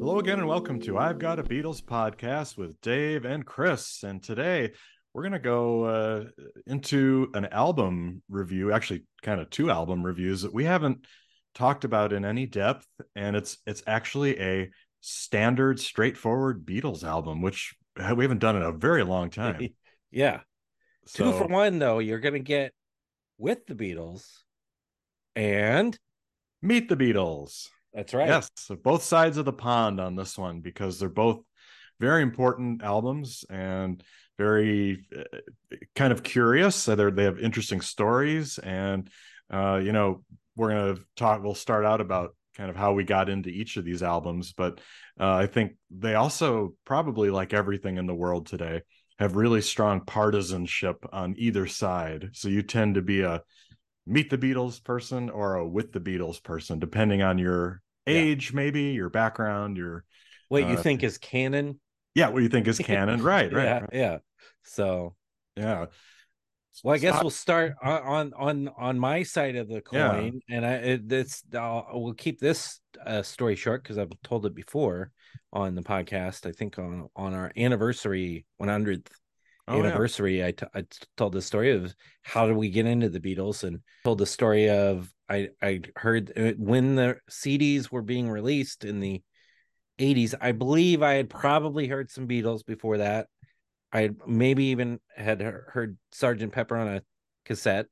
Hello again, and welcome to I've Got a Beatles podcast with Dave and Chris. And today we're going to go uh, into an album review, actually, kind of two album reviews that we haven't talked about in any depth. And it's it's actually a standard, straightforward Beatles album, which we haven't done in a very long time. yeah. So, Two for one, though. You're going to get with the Beatles and Meet the Beatles. That's right. Yes, so both sides of the pond on this one because they're both very important albums and very uh, kind of curious. So they have interesting stories, and uh, you know we're gonna talk. We'll start out about kind of how we got into each of these albums, but uh, I think they also probably like everything in the world today have really strong partisanship on either side. So you tend to be a meet the Beatles person or a with the Beatles person, depending on your Yeah. age, maybe your background, your What you Uh, think is canon? yeah, what you think is canon, right? Right? yeah, right. yeah. So, Yeah. well, I guess we'll start on on on, my side of the Yeah. coin, and I it, this I'll, we'll keep this uh, story short because I've told it before on the podcast. I think on on our anniversary 100th Oh, yeah. anniversary, I, t- I told the story of how did we get into the Beatles, and told the story of I I heard uh, when the CDs were being released in the 80s. I believe I had probably heard some Beatles before that. I maybe even had heard Sergeant Pepper on a cassette,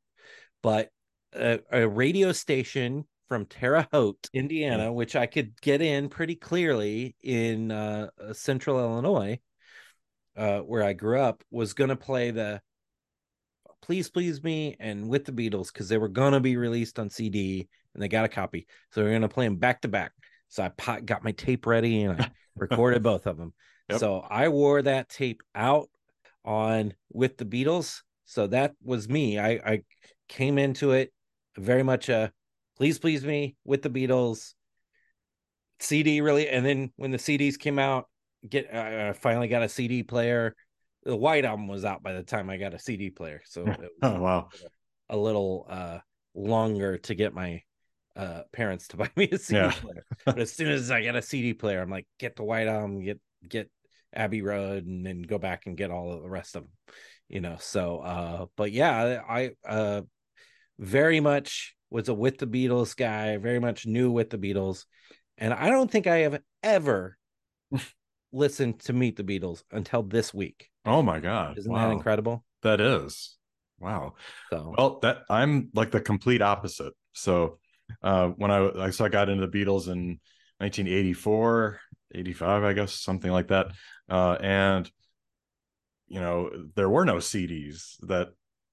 but a, a radio station from Terre Haute, Indiana, which I could get in pretty clearly in uh, uh, central Illinois, uh, where I grew up, was going to play the Please Please Me and With the Beatles because they were going to be released on CD and they got a copy. So we are going to play them back to back. So I po- got my tape ready and I recorded both of them. Yep. So I wore that tape out on With the Beatles. So that was me. I, I came into it very much a Please Please Me with the Beatles CD really. And then when the CDs came out, get I I finally got a CD player. The White Album was out by the time I got a CD player, so it was Oh wow. a little uh longer to get my uh parents to buy me a CD Yeah. player. But as soon as I got a CD player, I'm like, get the White Album, get get Abbey Road, and then go back and get all of the rest of them. You know, so uh, but yeah, I uh very much was a with the Beatles guy, very much knew with the Beatles, and I don't think I have ever listened to Meet the Beatles until this week. Oh my god. Isn't wow. that incredible? That is. Wow. So Well, that I'm like the complete opposite. So uh when I I so I got into the Beatles in 1984, 85, I guess, something like that. Uh and you know, there were no CDs that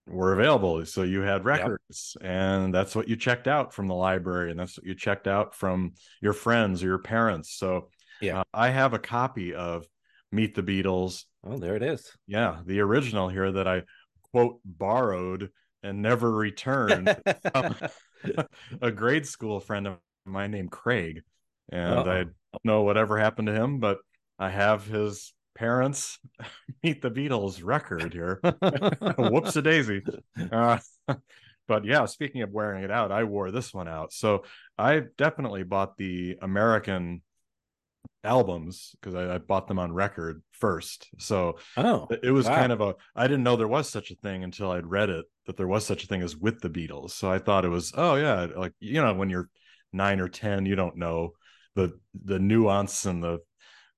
were available. So you had records and that's what you checked out from the library and that's what you checked out from your friends or your parents. So Yeah. uh, I have a copy of Meet the Beatles oh, there it is. yeah the original here that i quote borrowed and never returned a grade school friend of mine named craig and Uh-oh. i don't know whatever happened to him but i have his parents meet the beatles record here whoops a daisy uh, but yeah speaking of wearing it out i wore this one out so i definitely bought the american albums because I, I bought them on record first so oh, it was Wow. kind of a i didn't know there was such a thing until i'd read it that there was such a thing as with the beatles so i thought it was oh yeah like you know when you're nine or ten you don't know the the nuance and the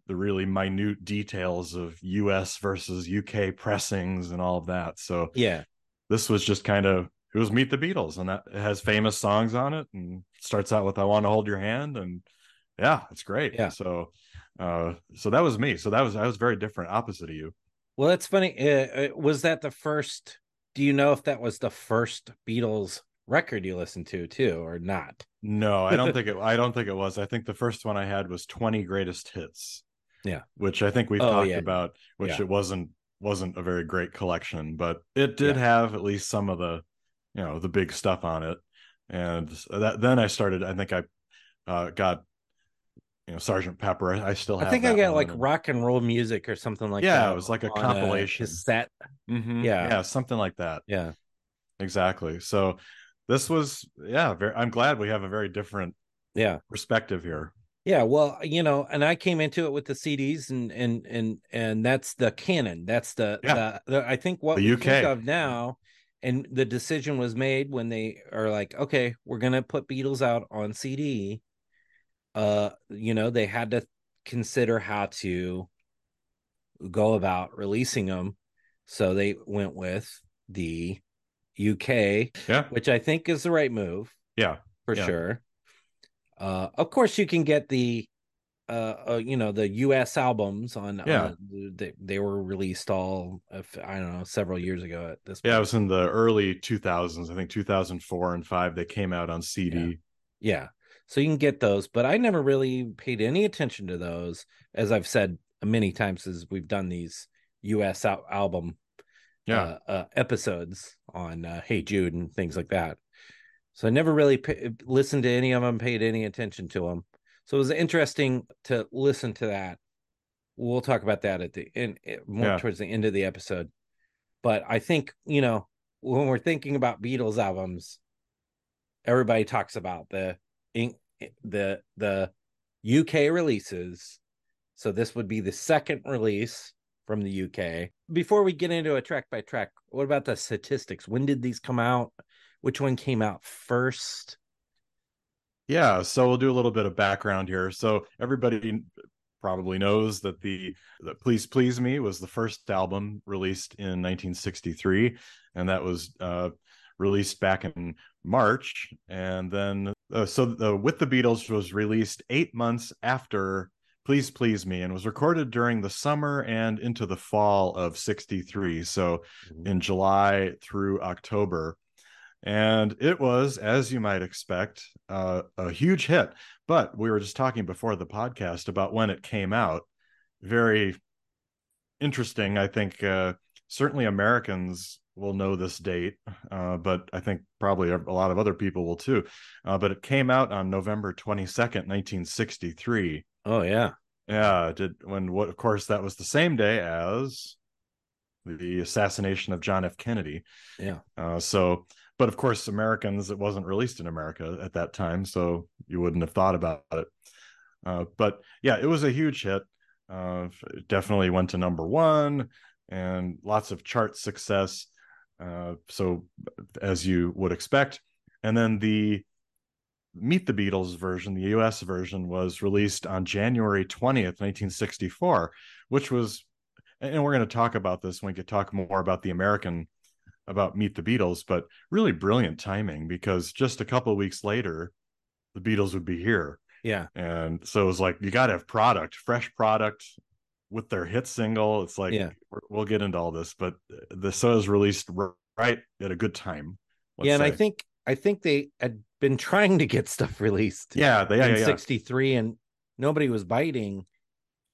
the really minute details of us versus uk pressings and all of that so yeah. this was just kind of it was meet the beatles and that it has famous songs on it and starts out with i want to hold your hand and yeah it's great Yeah. so uh so that was me so that was i was very different opposite of you Well, that's funny. Uh, was that the first? Do you know if that was the first Beatles record you listened to too, or not? No, I don't think it. I don't think it was. I think the first one I had was twenty greatest hits. Yeah. which I think we've Oh, talked yeah. about. Which Yeah. it wasn't wasn't a very great collection, but it did Yeah. have at least some of the, you know, the big stuff on it. And that then I started. I think I uh, got, you know, Sergeant Pepper. I, I still. Have I think I got like rock and roll music or something like Yeah, that. Yeah, it was like a on compilation. cassette. Mhm. yeah. yeah, something like that. Yeah. Exactly. So this was yeah. Very. I'm glad we have a very different Yeah. perspective here. Yeah, well, you know, and I came into it with the CDs, and and and and that's the canon. That's the Yeah. the, the I think what The we UK. think of now, and the decision was made when they are like, okay, we're gonna put Beatles out on CD. Uh, you know, they had to consider how to go about releasing them, so they went with the UK, Yeah. which I think is the right move Yeah. for Yeah. sure. Uh, of course, you can get the, uh, uh you know, the U.S. albums on. Yeah. they they were released all. I don't know, several years ago at this. Point. Yeah. It was in the early 2000s. I think 2004 and five. They came out on CD. yeah. So you can get those, but I never really paid any attention to those, as I've said many times as we've done these U.S. Al- album Yeah. uh, uh, episodes on uh, Hey Jude and things like that. So I never really listened to any of them, paid any attention to them. So it was interesting to listen to that. We'll talk about that at the end, eh, more Yeah. towards the end of the episode. But I think you know when we're thinking about Beatles albums, everybody talks about the in- the the UK releases. So this would be the second release from the UK. Before we get into a track by track, what about the statistics? When did these come out? Which one came out first? Yeah, so we'll do a little bit of background here. So everybody probably knows that the, the Please Please Me was the first album released in 1963, and that was uh, released back in March. And then, uh, so the, With the Beatles was released eight months after Please Please Me and was recorded during the summer and into the fall of 63. So in July through October and it was as you might expect uh, a huge hit but we were just talking before the podcast about when it came out very interesting i think uh, certainly americans will know this date uh, but i think probably a lot of other people will too uh, but it came out on november 22nd 1963 Oh yeah. yeah did when what of course that was the same day as the assassination of john f kennedy Yeah. uh, so, but of course, Americans, it wasn't released in America at that time, so you wouldn't have thought about it. Uh, but yeah, it was a huge hit. Uh, definitely went to number one and lots of chart success. Uh, so, as you would expect. And then the Meet the Beatles version, the US version, was released on January 20th, 1964, which was, and we're going to talk about this when we could talk more about the American about Meet the Beatles, but really brilliant timing because just a couple of weeks later, the Beatles would be here. Yeah. And so it was like, you got to have product, fresh product with their hit single. It's like, Yeah. we'll get into all this, but the so was released right at a good time. let's yeah, and I think I think they had been trying to get stuff released yeah, they, yeah, in yeah, yeah. 63 and nobody was biting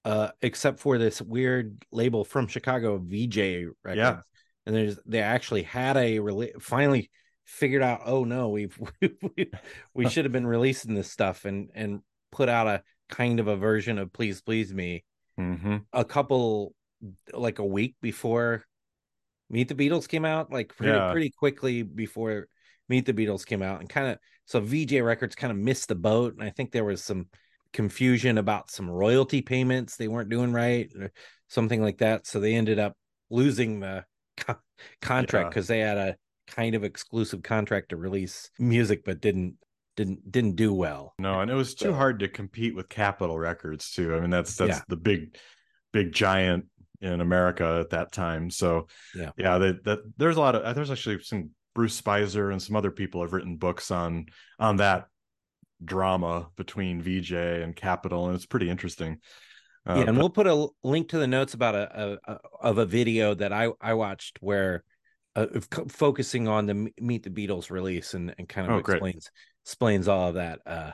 uh except for this weird label from Chicago Vee-Jay Records. Yeah. And there's they actually had a finally figured out oh no we've we, we should have been releasing this stuff and and put out a kind of a version of please please me Mhm. a couple like a week before Meet the Beatles came out, like pretty Yeah. pretty quickly before Meet the Beatles came out, and kind of so Vee-Jay Records kind of missed the boat, and I think there was some confusion about some royalty payments they weren't doing right or something like that, so they ended up losing the co- contract Yeah. because they had a kind of exclusive contract to release music, but didn't didn't didn't do well. No, and it was too So- hard to compete with Capitol Records too. I mean, that's that's Yeah. the big, big giant in America at that time. So Yeah. yeah, that that there's a lot of there's actually some Bruce Spizer and some other people have written books on on that drama between Vee-Jay and Capitol, and it's pretty interesting. Uh, yeah, and but- we'll put a link to the notes about a, a, a of a video that I I watched where uh, co- focusing on the Meet the Beatles release and and kind of Oh, explains explains all of that uh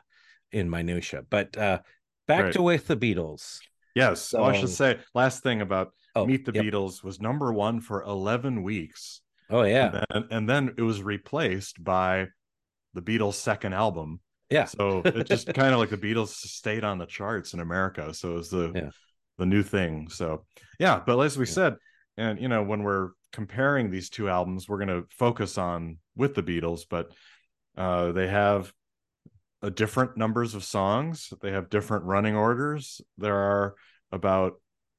in minutia. But uh back Right. to with the Beatles. yes, oh, I should say last thing about Oh, Meet the yep. Beatles was number one for 11 weeks. Oh yeah, and, and then it was replaced by the Beatles' second album. yeah, So it just kind of like the Beatles stayed on the charts in America. So it was the Yeah. the new thing. So yeah, but as we Yeah. said, and you know, when we're comparing these two albums, we're gonna focus on with the Beatles, but uh they have uh, different numbers of songs. They have different running orders. There are about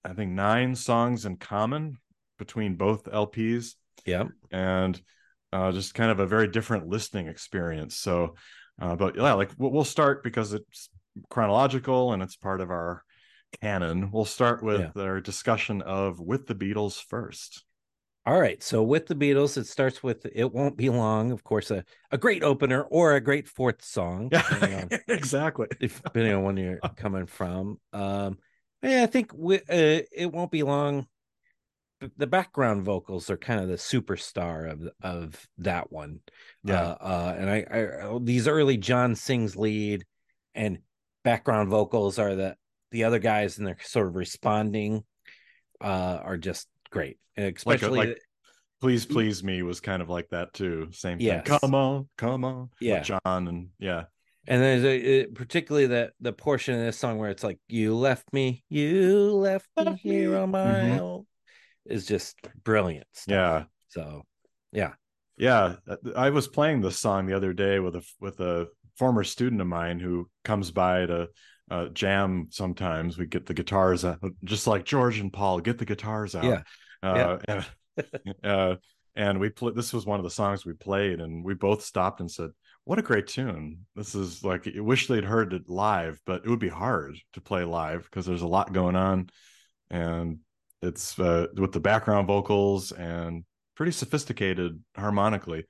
I think nine songs in common between both LPs. Yeah. And uh, just kind of a very different listening experience. So, uh, but yeah, like we'll start because it's chronological and it's part of our canon. We'll start with yeah. our discussion of with the Beatles first. All right. So with the Beatles, it starts with "It Won't Be Long," of course, a, a great opener or a great fourth song. Yeah, on, exactly. Depending on when you're coming from. Um, yeah, I think we, uh, it won't be long. The background vocals are kind of the superstar of of that one. Yeah, uh, uh, and I, I these early John sings lead, and background vocals are the the other guys, and they're sort of responding. Uh, are just great, especially. Like a, like, please please me was kind of like that too same yes. thing come on come on yeah john and yeah and there's a, particularly the the portion of this song where it's like you left me you left me here on my mm-hmm. own is just brilliant stuff. yeah so yeah yeah uh, i was playing this song the other day with a with a former student of mine who comes by to uh, jam sometimes we get the guitars out just like george and paul get the guitars out yeah, uh, yeah. and, uh, and we played this was one of the songs we played and we both stopped and said what a great tune. This is like I wish they'd heard it live, but it would be hard to play live because there's a lot going on and it's uh, with the background vocals and pretty sophisticated harmonically.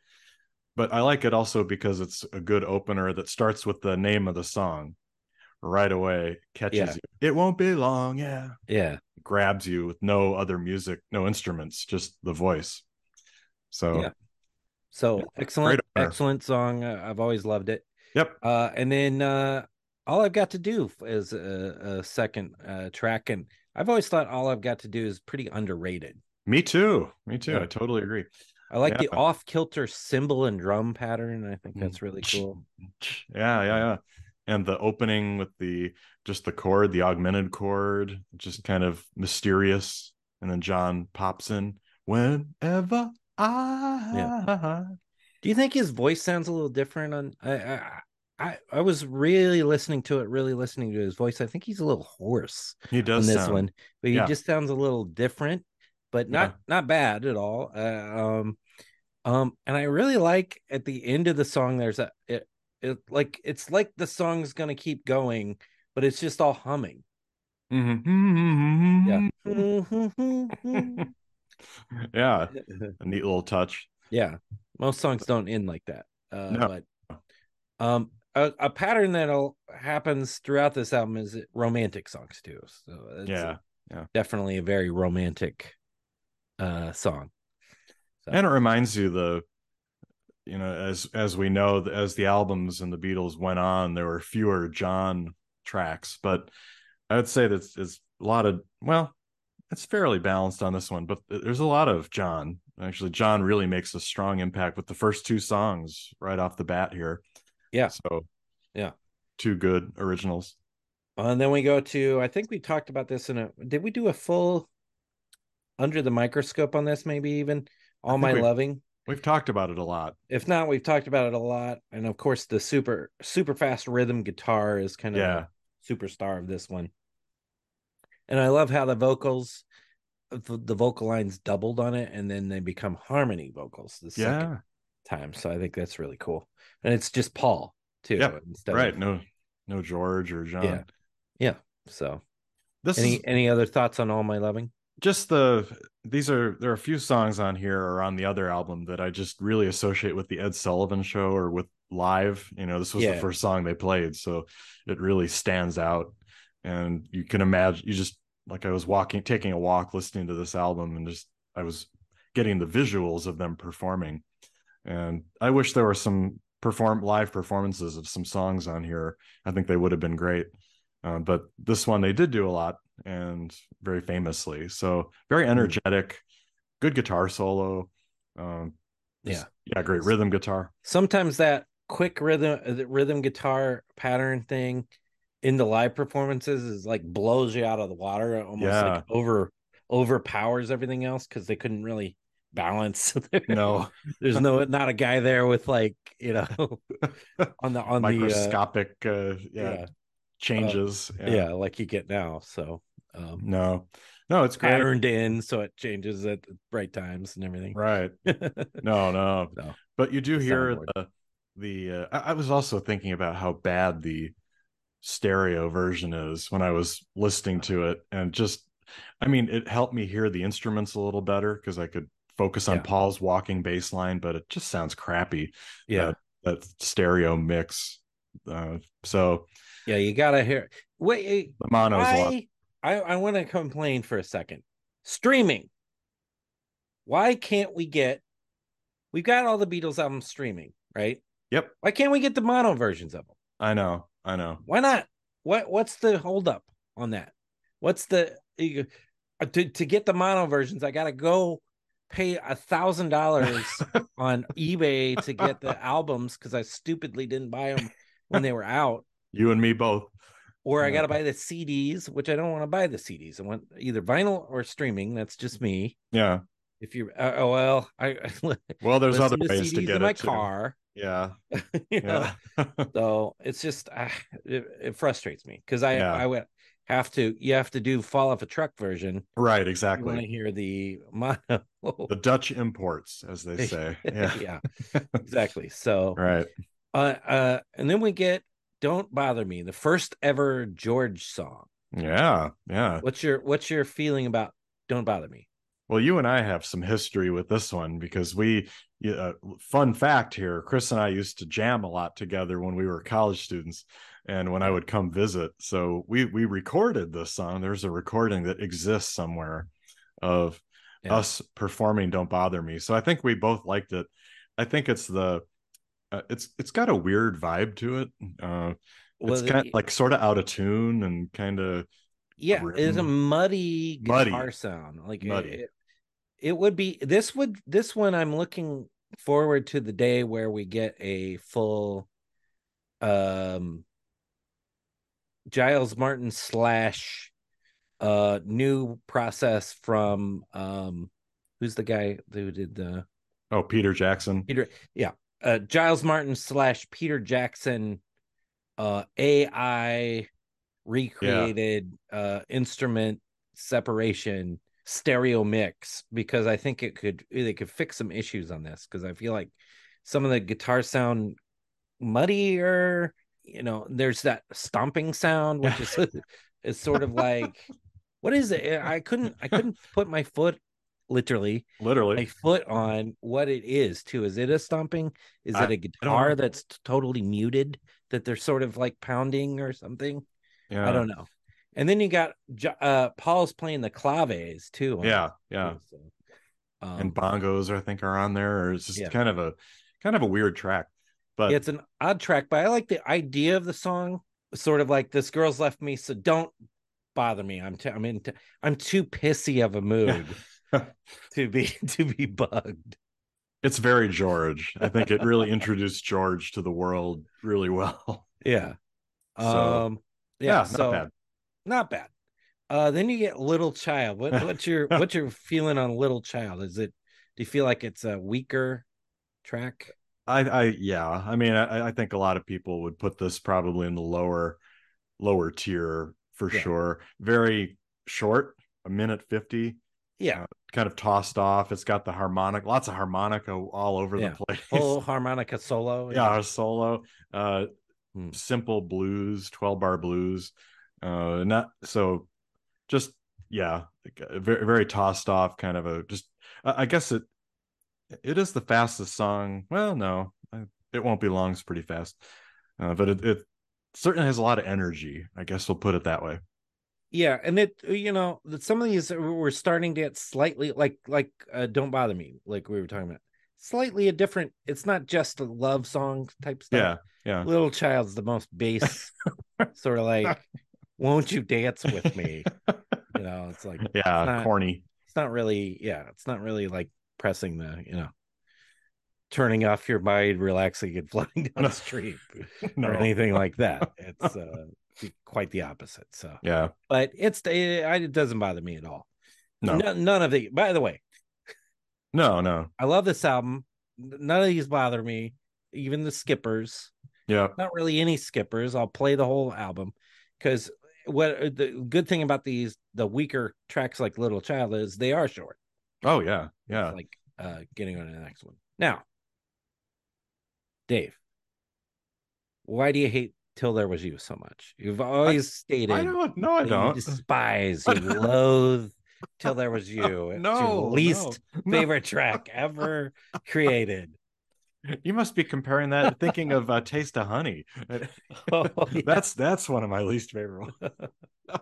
But I like it also because it's a good opener that starts with the name of the song right away, catches yeah. you. It won't be long, yeah. Yeah. Grabs you with no other music, no instruments, just the voice. So yeah. So excellent, excellent song. I've always loved it. Yep. Uh, and then uh, all I've got to do is a, a second uh, track, and I've always thought all I've got to do is pretty underrated. Me too. Me too. Yeah. I totally agree. I like yeah. the off kilter cymbal and drum pattern. I think that's really cool. Yeah, yeah, yeah. And the opening with the just the chord, the augmented chord, just kind of mysterious. And then John pops in whenever Ah. Yeah. Do you think his voice sounds a little different on I, I I was really listening to it, really listening to his voice. I think he's a little hoarse. He does in this sound, one, but he yeah. just sounds a little different, but not yeah. not bad at all. Uh, um, um, and I really like at the end of the song. There's a it, it like it's like the song's gonna keep going, but it's just all humming. Mm-hmm. Yeah. yeah, a neat little touch. Yeah, most songs don't end like that. Uh, no. But um, a, a pattern that happens throughout this album is romantic songs too. So yeah, yeah, definitely a very romantic uh song. So. And it reminds you the you know as as we know as the albums and the Beatles went on, there were fewer John tracks, but I would say that it's, a lot of well it's fairly balanced on this one, but there's a lot of John. Actually, John really makes a strong impact with the first two songs right off the bat here. Yeah. So, yeah, two good originals. And then we go to I think we talked about this in a did we do a full under the microscope on this maybe even all my loving we've talked about it a lot if not we've talked about it a lot and of course the super super fast rhythm guitar is kind of yeah superstar of this one and I love how the vocals, the vocal lines doubled on it, and then they become harmony vocals the yeah. second time. So I think that's really cool, and it's just Paul too. Yeah, right. Of, no, no George or John. Yeah, yeah. So this any is, any other thoughts on all my loving? Just the these are there are a few songs on here or on the other album that I just really associate with the Ed Sullivan Show or with live. You know, this was yeah. the first song they played, so it really stands out and you can imagine you just like I was walking taking a walk listening to this album and just I was getting the visuals of them performing and I wish there were some perform live performances of some songs on here I think they would have been great uh, but this one they did do a lot and very famously so very hmm. energetic good guitar solo um, yeah yeah great rhythm guitar sometimes that quick rhythm uh, rhythm guitar pattern thing in the live performances is like blows you out of the water almost yeah. like over overpowers everything else because they couldn't really balance. No, there's no not a guy there with like you know on the on microscopic the uh, yeah, yeah. changes. uh, yeah. like you get now. So um No, no, it's great. patterned in so it changes at right times and everything. Right. No, no, No. But you do The hear the the. Uh, I, was also thinking about how bad the stereo version is when I was listening to it, and just, I mean, it helped me hear the instruments a little better because I could focus on Yeah. Paul's walking bass line, but it just sounds crappy. yeah. That stereo mix. Uh, so Yeah, you gotta hear wait the mono is a lot. why I, I want to complain for a second. Streaming. Why can't we get we've got all the Beatles albums streaming, right? Yep, Why can't we get the mono versions of them? I know, I know. Why not? What what's the holdup on that? What's the uh, to to get the mono versions? I gotta go pay a thousand dollars on eBay to get the albums because I stupidly didn't buy them when they were out, You and me both. Or I gotta buy the CDs, which I don't want to buy the CDs. I want either vinyl or streaming. That's just me. Yeah. If you uh, oh well, I Well, there's other to ways to CDs get in my too. car. Yeah. Yeah. So it's just ah, it, it frustrates me because I Yeah. I would have to you have to do fall off a truck version. right. exactly want to hear the mono. The Dutch imports, as they say. Yeah. yeah, exactly. So right. uh uh and then we get Don't Bother Me, the first ever George song. Yeah. Yeah. What's your what's your feeling about Don't Bother Me? Well, you and I have some history with this one because we, uh, fun fact here, Chris and I used to jam a lot together when we were college students and when I would come visit. So we we recorded this song. There's a recording that exists somewhere of Yeah. us performing Don't Bother Me. So I think we both liked it. I think it's the uh, it's it's got a weird vibe to it. Uh it's Well, kind of like sort of out of tune and kind of yeah, it's a muddy Muddy. guitar sound. Like it- Muddy. It, it would be this would this one I'm looking forward to the day where we get a full um Giles Martin slash uh new process from um who's the guy who did the oh Peter Jackson. Peter yeah uh Giles Martin slash Peter Jackson uh AI recreated uh instrument separation stereo mix because I think it could they could fix some issues on this because I feel like some of the guitar sound muddier you know there's that stomping sound which is is sort of like what is it? I couldn't I couldn't put my foot literally Literally. a foot on what it is too. Is it a stomping? Is I- it a guitar that's totally muted that they're sort of like pounding or something? yeah. I don't know. And then you got uh Paul's playing the claves too. Yeah, yeah. too, so, um, and bongos I think are on there. Or it's just Yeah. kind of a kind of a weird track. But yeah, it's an odd track, but I like the idea of the song. Sort of like this girl's left me, so don't bother me. I'm t- I'm in t- I'm too pissy of a mood to be to be bugged. it's very George. I think it really introduced George to the world really well. Yeah. So, um yeah, yeah, so not bad. not bad. Uh then you get Little Child. What what's your what's your feeling on Little Child? Is it do you feel like it's a weaker track? I, I yeah. I mean, I, I think a lot of people would put this probably in the lower lower tier for Yeah. sure. Very short, a minute fifty, Yeah, kind of tossed off. It's got the harmonic, lots of harmonica all over Yeah. the place. Whole harmonica solo. yeah, a solo. Uh Hmm. simple blues, 12 bar blues. Uh not so just yeah, like, uh, very very tossed off kind of a just I I guess it it is the fastest song. Well, no. I- It won't be long, it's pretty fast. Uh, but it, it certainly has a lot of energy. I guess we'll put it that way. Yeah, and it you know that some of these were starting to get slightly like like uh, Don't Bother Me, like we were talking about. Slightly a different. It's not just a love song type stuff. Yeah, yeah. Little Child's the most base, sort of like, "Won't you dance with me?" You know, it's like Yeah, not- corny. it's not really yeah it's not really like pressing the you know turning off your mind relaxing and floating down No. the street No. or anything like that it's uh quite the opposite so Yeah. but it's it, it doesn't bother me at all No. none, none of the by the way No, no. I love this album. None of these bother me, even the skippers. Yeah. Not really any skippers. I'll play the whole album because what the good thing about these the weaker tracks like Little Child is they are short. Oh yeah. Yeah. Like uh getting on to the next one. Now, Dave, why do you hate Till There Was You so much? You've always stated I don't no, I don't. Despise, you loathe Till There Was You. It's no, your least no, favorite track ever created. You must be comparing that thinking of uh, Taste of Honey. Oh, yeah. That's that's one of my least favorite ones. No,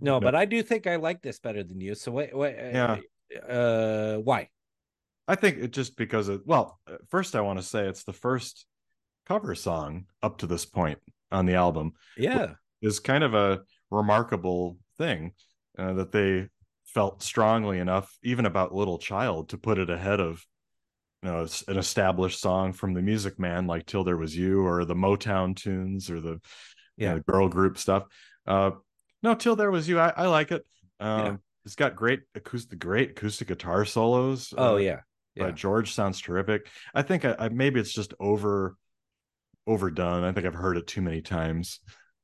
No. but I do think I like this better than you. So wait, wait, Yeah. uh, why? I think it just because of well, uh, first I want to say it's the first cover song up to this point on the album Yeah, is kind of a remarkable thing uh, that they felt strongly enough even about Little Child to put it ahead of you know an established song from the Music Man like Till There Was You or the Motown tunes or the you know, Yeah. girl group stuff. Uh, no, Till There Was You, I, I like it. Um, Yeah. It's got great acoustic, great acoustic guitar solos. Oh uh, yeah, Yeah. George sounds terrific. I think I, I maybe it's just over overdone. I think I've heard it too many times.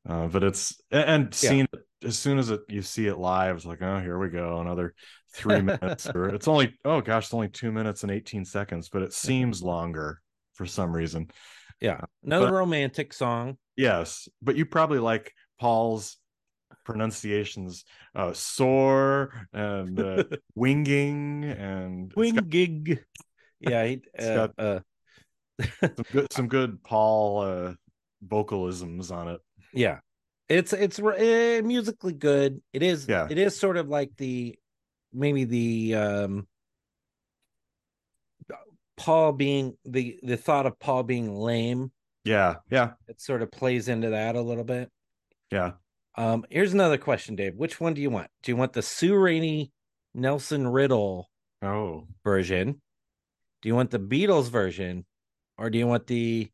Uh, but it's and Yeah. seen it as soon as it you see it live, it's like, oh, here we go, another three minutes. Or it's only oh gosh, it's only two minutes and 18 seconds, but it seems longer for some reason. yeah. Another but- romantic song. Yes, but you probably like Paul's pronunciations, uh, soar and uh, winging and winging. Yeah, he, uh, got- uh, some good some good Paul uh, vocalisms on it. yeah. It's it's uh, musically good. It is. Yeah. It is sort of like the maybe the um Paul being the the thought of Paul being lame. Yeah, yeah, It sort of plays into that a little bit. yeah. Um, here's another question, Dave. Which one do you want? Do you want the Sue Raney Nelson Riddle Oh, version? Do you want the Beatles version, or do you want the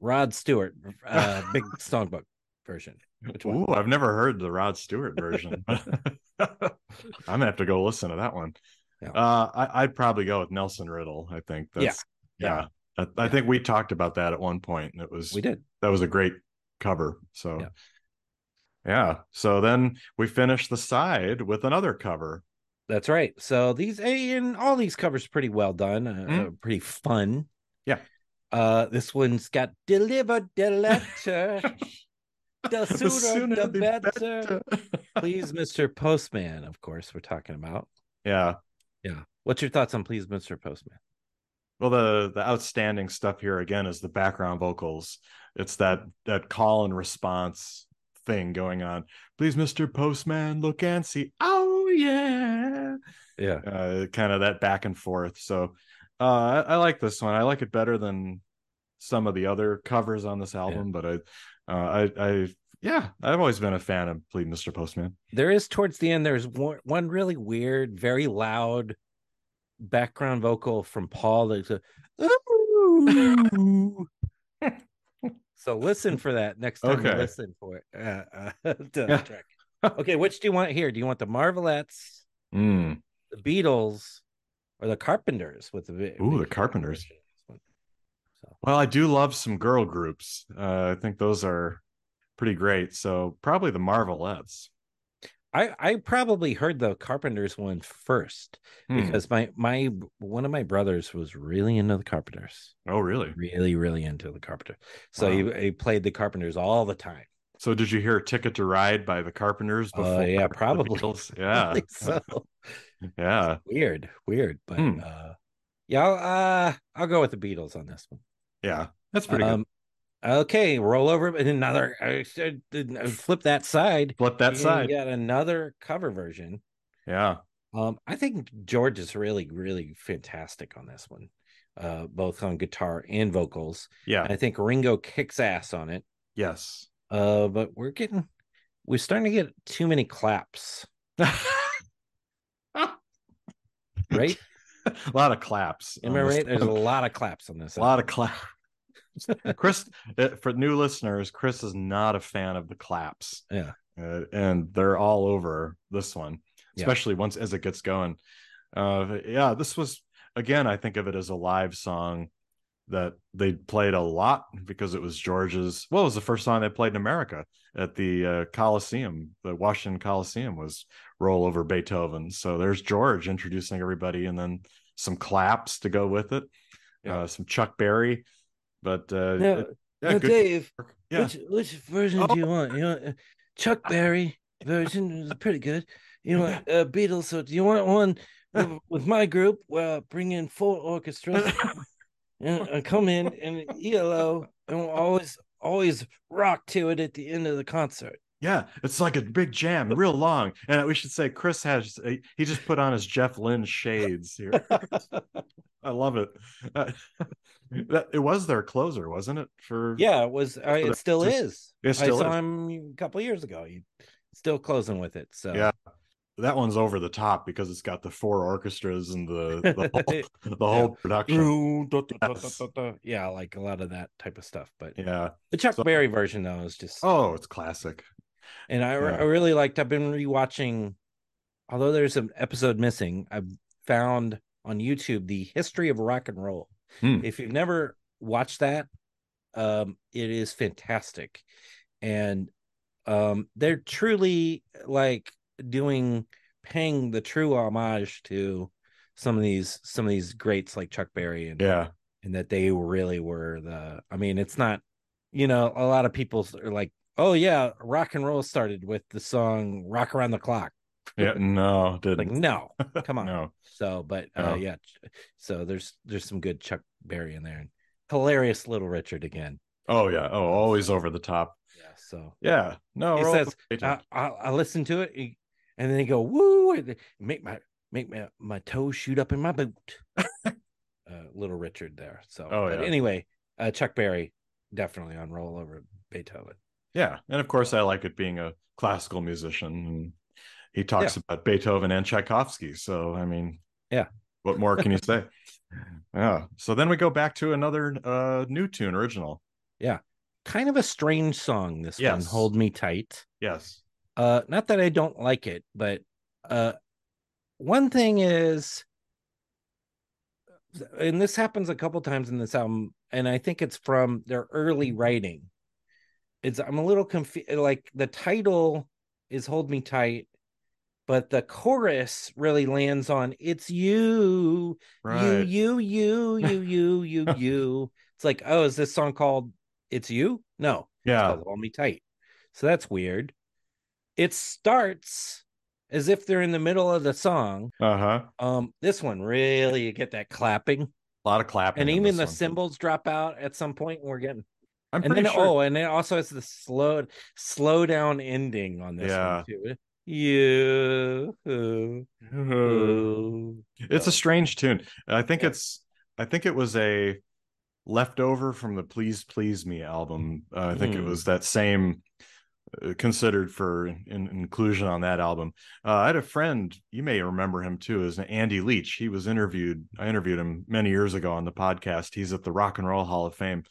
Rod Stewart uh, Big Songbook version? Which one? Ooh, I've never heard the Rod Stewart version. I'm gonna have to go listen to that one. Yeah. Uh, I, I'd probably go with Nelson Riddle. I think that's Yeah. yeah. I, I think we talked about that at one point, and it was We did. that was a great cover. So Yeah. yeah. So then we finished the side with another cover. That's right. So these and all these covers pretty well done, uh, Mm. uh, pretty fun. Yeah. Uh, this one's got delivered the letter. the sooner, the, better. Please, Mr. Postman. Of course, we're talking about. Yeah. Yeah. What's your thoughts on Please, Mr. Postman? Well, the the outstanding stuff here again is the background vocals. It's that that call and response thing going on. Please, Mister Postman, look and see. Oh yeah, Yeah. uh, kind of that back and forth. So, uh, I, I like this one. I like it better than some of the other covers on this album. But I, uh, I, I, yeah, I've always been a fan of Please, Mister Postman. There is towards the end, there's one, one really weird, very loud background vocal from Paul that's a "Ooh." so listen for that next time you listen for it. Uh, uh, Yeah. Okay, which do you want here? Do you want the Marvelettes, Mm. the Beatles, or the Carpenters with the vi- Ooh, the Carpenters. version of this one? So Well, I do love some girl groups. Uh, I think those are pretty great. So probably the Marvelettes. I I probably heard the Carpenters one first Hmm. because my my one of my brothers was really into the Carpenters. Oh, really? really really into the carpenter so he, he played the carpenters all the time So did you hear "Ticket to Ride" by the Carpenters? Uh, yeah, probably. Yeah, so yeah. weird weird but Hmm. uh yeah I'll, uh i'll go with the beatles on this one Yeah, that's pretty um okay roll over and another I uh, flip that side. Flip that side. got another cover version Yeah, um i think george is really really fantastic on this one uh both on guitar and vocals yeah, i think ringo kicks ass on it yes. Uh, but we're getting we're starting to get too many claps, right? a lot of claps. Am I right? There's a lot of claps on this. a lot of claps. Chris, uh, for new listeners, Chris is not a fan of the claps. Yeah. uh, and they're all over this one, Yeah. especially once as it gets going. Uh, yeah, this was again. I think of it as a live song that they played a lot because it was George's. Well, it was the first song they played in America at the uh, Coliseum. The Washington Coliseum was "Roll Over Beethoven." So there's George introducing everybody, and then some claps to go with it. Yeah. Uh, some Chuck Berry, but uh, Now, it- yeah, now good Dave. Yeah. which which version do you want? You want uh, Chuck Berry version is pretty good. You want uh, Beatles? So do you want one with, with my group? Well, bring in four orchestras and uh, come in and ELO and we'll always always rock to it at the end of the concert. Yeah, it's like a big jam, real long. And we should say Chris has he just put on his Jeff Lynne shades here. I love it. Uh, that it was their closer, wasn't it? For Yeah, it was. Uh, it still just- is. it still I saw is. him a couple years ago. He still closing with it. So Yeah. That one's over the top because it's got the four orchestras and the the whole, the whole production. Yes. yeah, like a lot of that type of stuff. But Yeah. the Chuck So- Berry version though is just Oh, it's classic. and I, yeah. I really liked I've been rewatching although there's an episode missing, I've found on YouTube the history of rock and roll. Hmm. If you've never watched that, um, it is fantastic. And um they're truly like doing paying the true homage to some of these some of these greats like Chuck Berry and Yeah. and that they really were the i mean it's not you know a lot of people are like oh yeah rock and roll started with the song rock around the clock Yeah. No, didn't. no come on No. so but No. uh yeah so there's there's some good chuck berry in there and hilarious little richard again Oh yeah. Oh, always over the top. yeah so Yeah. No. He says. I, I, I listen to it and then they go woo and make my make my my toes shoot up in my boot uh little richard there so Oh, but yeah. anyway uh chuck berry definitely on roll over beethoven Yeah, and of course, I like it being a classical musician, and he talks about Beethoven and Tchaikovsky. So, I mean, Yeah. what more can you say? Yeah. So then we go back to another uh, new tune, original. Yeah, kind of a strange song this one hold me tight Yes. Uh not that i don't like it but uh one thing is and this happens a couple times in this album and i think it's from their early writing it's i'm a little confused like the title is hold me tight but the chorus really lands on it's you Right. you you you you you you you it's like oh is this song called it's you no yeah. called Hold Me Tight. So that's weird. It starts as if they're in the middle of the song. Uh huh. Um, this one really you get that clapping, A lot of clapping. and even the one. cymbals drop out at some point. And we're getting, I'm and pretty then sure. oh, and it also has the slow, slow down ending on this Yeah. one too. You, it's a strange tune. I think Yeah. it's. I think it was a leftover from the "Please Please Me" album. Uh, I think it Hmm. was that same considered for in, inclusion on that album. Uh, I had a friend, you may remember him too, is Andy Leach. He was interviewed. I interviewed him many years ago on the podcast. He's at the Rock and Roll Hall of Fame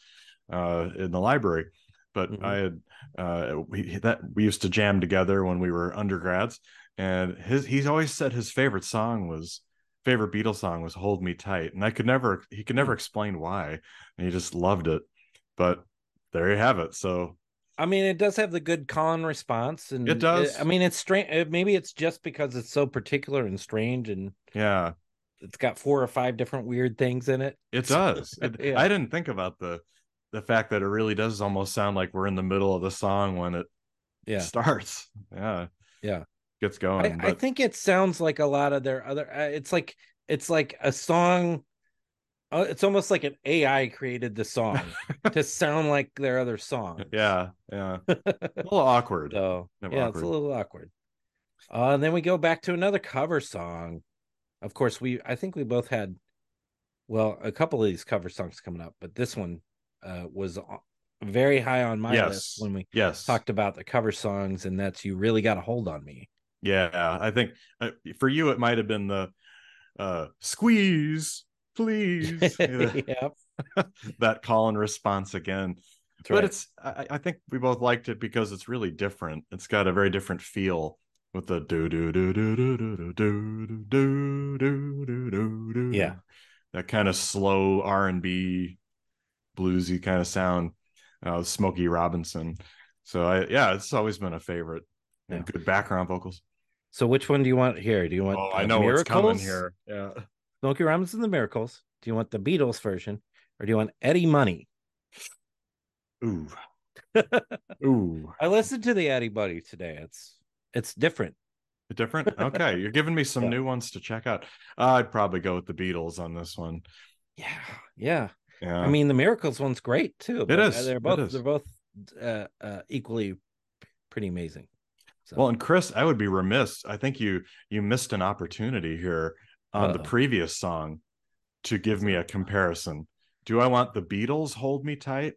uh, in the library. But Mhm. I had uh, we that we used to jam together when we were undergrads, and his he's always said his favorite song was favorite Beatles song was "Hold Me Tight," and I could never he could never explain why, and he just loved it. But there you have it. So I mean, it does have the good con response, and It does. I mean, it's strange. Maybe it's just because it's so particular and strange, and yeah, it's got four or five different weird things in it. it does. It- Yeah. I didn't think about the the fact that it really does almost sound like we're in the middle of the song when it Yeah. starts. Yeah, Yeah. gets going. I, I think it sounds like a lot of their other. Uh, it's like it's like a song. Uh, it's almost like an AI created the song to sound like their other song. yeah, yeah, a little awkward. So yeah, it's a little awkward. Uh, and then we go back to another cover song. Of course, we I think we both had, well, a couple of these cover songs coming up, but this one uh, was very high on my yes, list when we yes, talked about the cover songs, and that's you really got a hold on me. Yeah, I think uh, for you it might have been the uh squeeze, please. Yeah, yep. that call and response again. That's But right. it's I, I think we both liked it because it's really different. It's got a very different feel with the do do do do do do do do do do do do do. Yeah. that kind of slow R and B, bluesy kind of sound. Uh, Smokey Robinson. So I yeah, it's always been a favorite. And Yeah. good background vocals. So which one do you want here? Do you want? Oh, I uh, know what's coming Miracles? here. Yeah. Smokey Robinson, and The Miracles. Do you want the Beatles version, or do you want Eddie Money? Ooh. Ooh. I listened to the Eddie Money today. It's it's different. Different? Okay. You're giving me some Yeah. new ones to check out. I'd probably go with the Beatles on this one. Yeah, yeah. Yeah. I mean, the Miracles one's great too. but, uh, They're both is. they're both uh, uh, equally pretty amazing. So, well, and Chris, I would be remiss. I think you you missed an opportunity here on the Uh-oh. previous song to give me a comparison. Do I want the Beatles hold me tight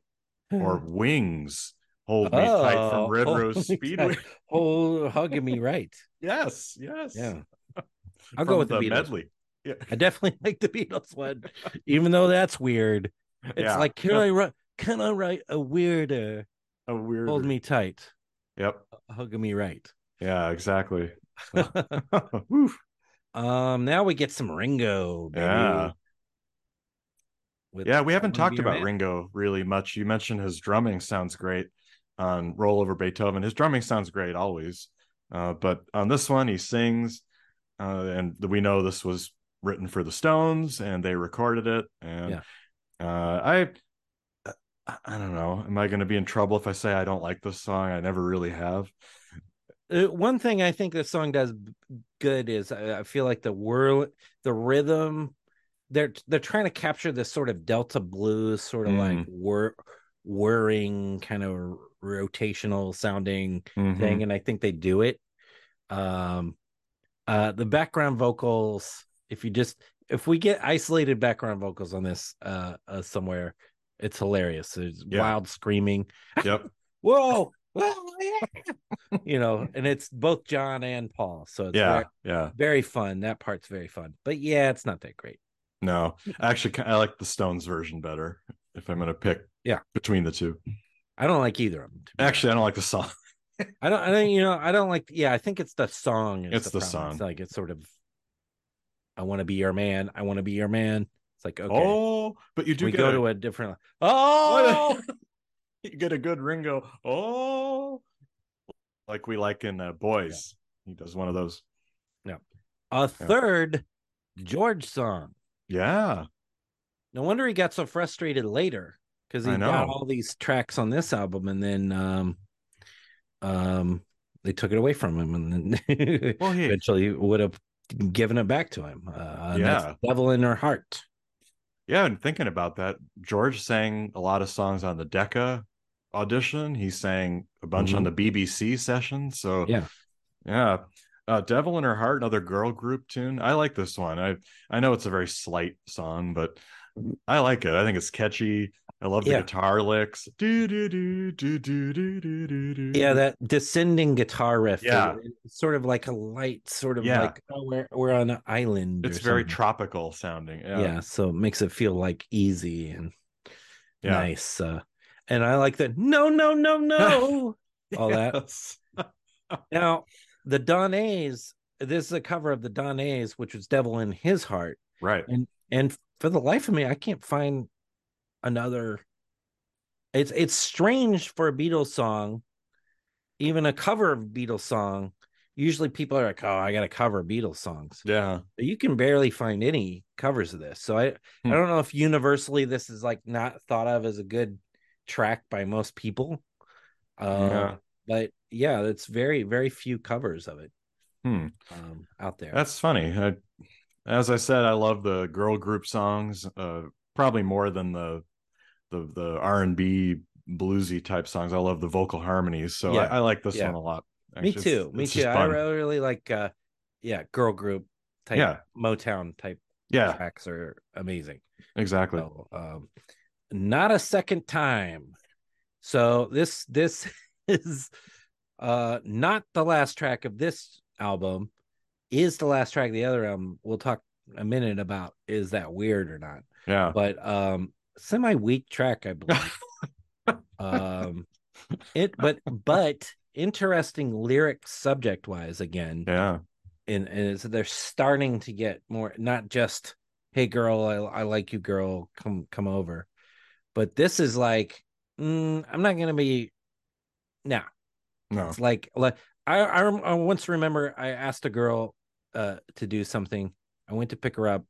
or Wings hold me tight Oh, from Red hold Rose Speedway? tight. oh, hugging me right. yes, yes. Yeah, I'll go with the, Beatles. medley. Yeah. I definitely like the Beatles one, even though that's weird. It's Yeah. like, can I write? Can I write a weirder? a weird Hold me tight, Yep. hugging me right. Yeah, exactly. Um, now we get some Ringo. Baby, Yeah. with Yeah, we haven't talked about Man. Ringo really much. You mentioned his drumming sounds great on Roll Over Beethoven. His drumming sounds great always. Uh, but on this one, he sings, uh, and we know this was written for the Stones, and they recorded it. And Yeah. uh, I, I- I don't know. Am I going to be in trouble if I say I don't like this song? I never really have. Uh, one thing I think this song does good is I, I feel like the whirl, the rhythm, they're they're trying to capture this sort of Delta blues, sort of like whir, whirring, kind of rotational sounding Mhm. thing, and I think they do it. Um, uh, the background vocals, if you just if we get isolated background vocals on this uh, uh somewhere, it's hilarious. There's Yeah. wild screaming. Yep. Whoa, whoa, yeah. you know, and it's both John and Paul, so it's Yeah. very, Yeah. very fun. That part's very fun, but yeah, it's not that great. No, actually, I like the Stones version better if I'm going to pick Yeah. between the two. I don't like either of them. Actually, I don't like the song. I don't. I don't. You know, I don't like. Yeah, I think it's the song. is It's the problem. song. It's like it's sort of. I want to be your man. I want to be your man. It's like okay, Oh, but you do we get go a, to a different. Oh, you get a good Ringo. Oh, like we like in uh, Boys. He does one of those. Yeah. A third George song. Yeah, No wonder he got so frustrated later because he got all these tracks on this album and then um um they took it away from him and then Well, he- eventually would have given it back to him. Uh, Yeah. Devil in Her Heart. yeah. And thinking about that, George sang a lot of songs on the Decca audition. He sang a bunch mm-hmm. on the BBC session. So yeah, yeah. Uh, Devil in Her Heart, another girl group tune. I like this one. I I know it's a very slight song, but I like it. I think it's catchy. I love the yeah. guitar licks. Do, do, do, do, do, do, do, do. Yeah, that descending guitar riff. Yeah. Sort of like a light, sort of yeah. like, oh, we're, we're on an island. It's very something. tropical sounding. Yeah. yeah. So it makes it feel like easy and yeah. nice. Uh, and I like that. No, no, no, no. All that. Now, the Donays, this is a cover of the Donays, which was Devil in His Heart. Right. And for the life of me, I can't find another. It's it's strange for a Beatles song, even a cover of a Beatles song. Usually people are like, oh, I got to cover Beatles songs. Yeah. But you can barely find any covers of this. So I, Hmm. I don't know if universally this is like not thought of as a good track by most people. Uh, Yeah. But yeah, it's very, very few covers of it Hmm. um, out there. That's funny. I, as I said, I love the girl group songs, uh, probably more than the the the R and B bluesy type songs. I love the vocal harmonies, so Yeah. I, I like this Yeah. one a lot. me too. it's- Me it's too. I really, really like, uh, yeah, girl group type, Yeah. Motown type Yeah, tracks are amazing. exactly. So, um, not a second time. So this this is uh not the last track of this album. Is the last track of the other album? We'll talk a minute about is that weird or not. Yeah, But um semi weak track, I believe. um it but but interesting lyric subject wise again. Yeah. And and it's, they're starting to get more not just hey girl I, I like you girl come come over but this is like mm, i'm not gonna be nah No. it's like like I, I I once remember I asked a girl uh to do something. I went to pick her up,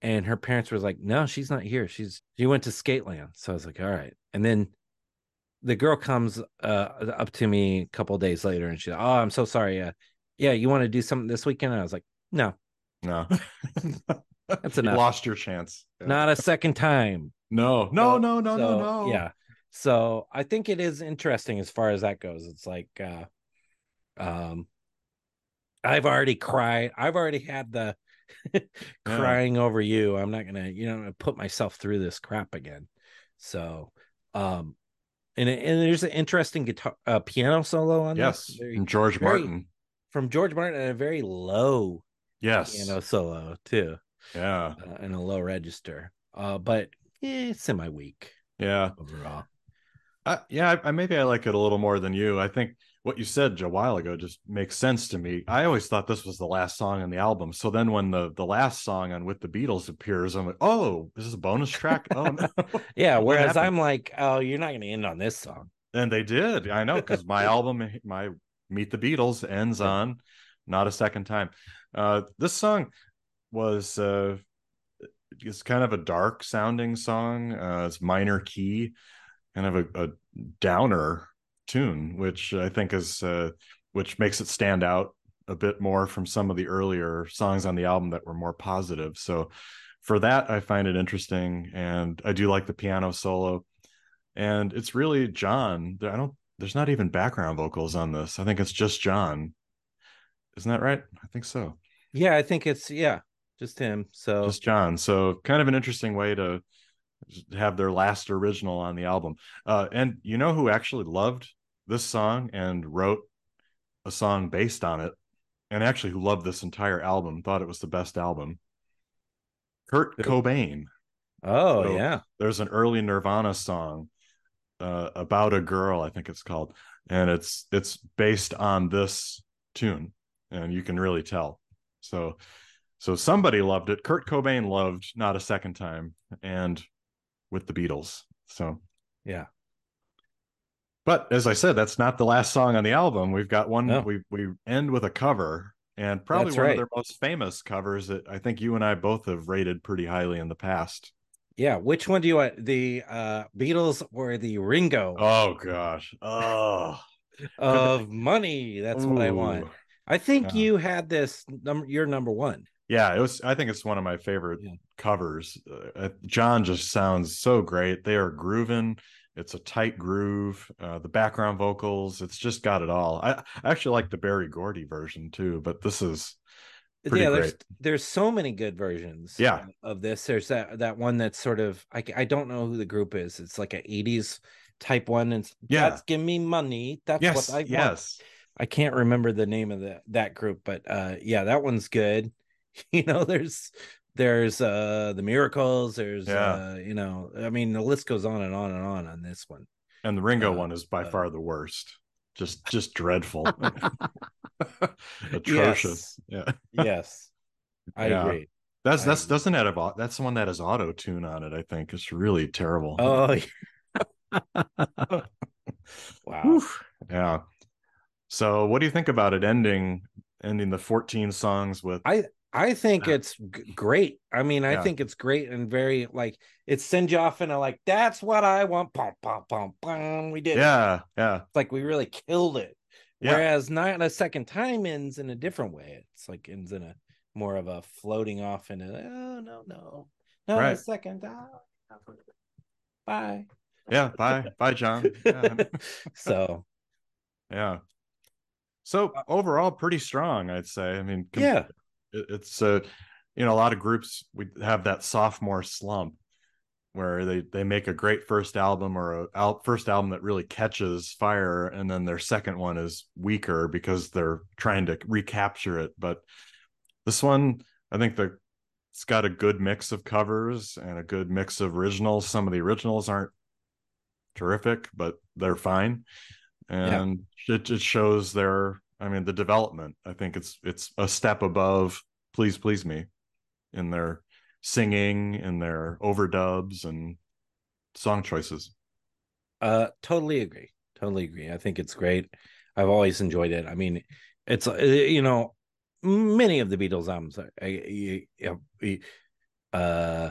and her parents was like, "No, she's not here. She's she went to Skateland." So I was like, "All right." And then the girl comes uh up to me a couple days later, and she's, "Oh, I'm so sorry. Uh, yeah, you want to do something this weekend?" And I was like, "No, No. That's You enough. lost your chance. Yeah. not a second time." No, no, So- no, no, no, so, no. Yeah. So I think it is interesting as far as that goes. It's like uh um I've already cried. I've already had the crying over you. I'm not gonna, you know, put myself through this crap again. So um and and there's an interesting guitar uh, piano solo on Yes. this. From George very- Martin. from George Martin and a very low Yes. piano solo too. Yeah. Uh, and a low register. Uh but eh, semi weak Yeah. overall. Uh, yeah, I, I maybe I like it a little more than you. I think what you said a while ago just makes sense to me. I always thought this was the last song on the album. So then when the the last song on With the Beatles appears, I'm like, oh, this is a bonus track. Oh no. Yeah, whereas? I'm like, oh, you're not going to end on this song. and they did. I know because my album, my Meet the Beatles, ends on not a second time. Uh, this song was uh, it's kind of a dark sounding song. Uh, it's minor key, kind of a, a downer tune, which I think is uh, which makes it stand out a bit more from some of the earlier songs on the album that were more positive. So for that, I find it interesting, and I do like the piano solo. And it's really John. I don't. There's not even background vocals on this. I think it's just John. Isn't that right? I think so. Yeah, I think it's yeah, just him. So just John. So kind of an interesting way to have their last original on the album. Uh, and you know who actually loved this song and wrote a song based on it, and actually who loved this entire album, thought it was the best album. Kurt Cobain. oh So- yeah, There's an early Nirvana song uh, about a girl, I think it's called, and it's it's based on this tune, and you can really tell. So, so somebody loved it. Kurt Cobain loved "Not a Second Time" and with the Beatles. So, yeah. but as I said, that's not the last song on the album. We've got one. No. We we end with a cover, and probably That's one right. of their most famous covers that I think you and I both have rated pretty highly in the past. Yeah, which one do you want? The uh Beatles or the Ringo Oh gosh. Oh. of money? That's what I want. I think Yeah. you had this number. You're number one. Yeah, it was. I think it's one of my favorite Yeah. covers. Uh, John just sounds so great. They are grooving. It's a tight groove. Uh, the background vocals. It's just got it all. I, I actually like the Berry Gordy version too, but this is Pretty yeah, there's great. there's so many good versions. Yeah. of this. There's that that one that's sort of I I don't know who the group is. It's like an '80s type one. And Yeah. that's give me money. That's yes, what I want. yes, I can't remember the name of the that group, but uh yeah, that one's good. You know, there's there's uh the miracles, there's Yeah. uh you know, I mean the list goes on and on and on on this one. and the Ringo Uh, one is by uh, far the worst. Just, just dreadful, atrocious. Yeah, Yes. I Yeah. agree. that's I that's agree. doesn't that have that's the one that has auto tune on it. I think it's really terrible. Oh yeah. wow. Whew. Yeah. So, what do you think about it ending ending the 14 songs with I I think Yeah. it's g- great. I mean, I Yeah. think it's great and very like it sends you off in a like that's what I want. Pom pom pom pom. We did. it. Yeah, yeah. It's like we really killed it. Yeah. Whereas not a second time ends in a different way. It's like ends in a more of a floating off into oh no no not a Right. second. ah, bye. Yeah, bye. Bye, John. Yeah. so yeah. So, Uh, overall pretty strong, I'd say. I mean, com- yeah, it- it's a you know, a lot of groups we have that sophomore slump where they they make a great first album or a first album that really catches fire and then their second one is weaker because they're trying to recapture it. But this one i think the it's got a good mix of covers and a good mix of originals. Some of the originals aren't terrific but they're fine. And it, it shows their i mean the development i think it's it's a step above please please me in their singing and their overdubs and song choices Uh, totally agree. Totally agree. I think it's great. I've always enjoyed it. I mean, it's uh, you know, many of the Beatles albums, you, you, uh,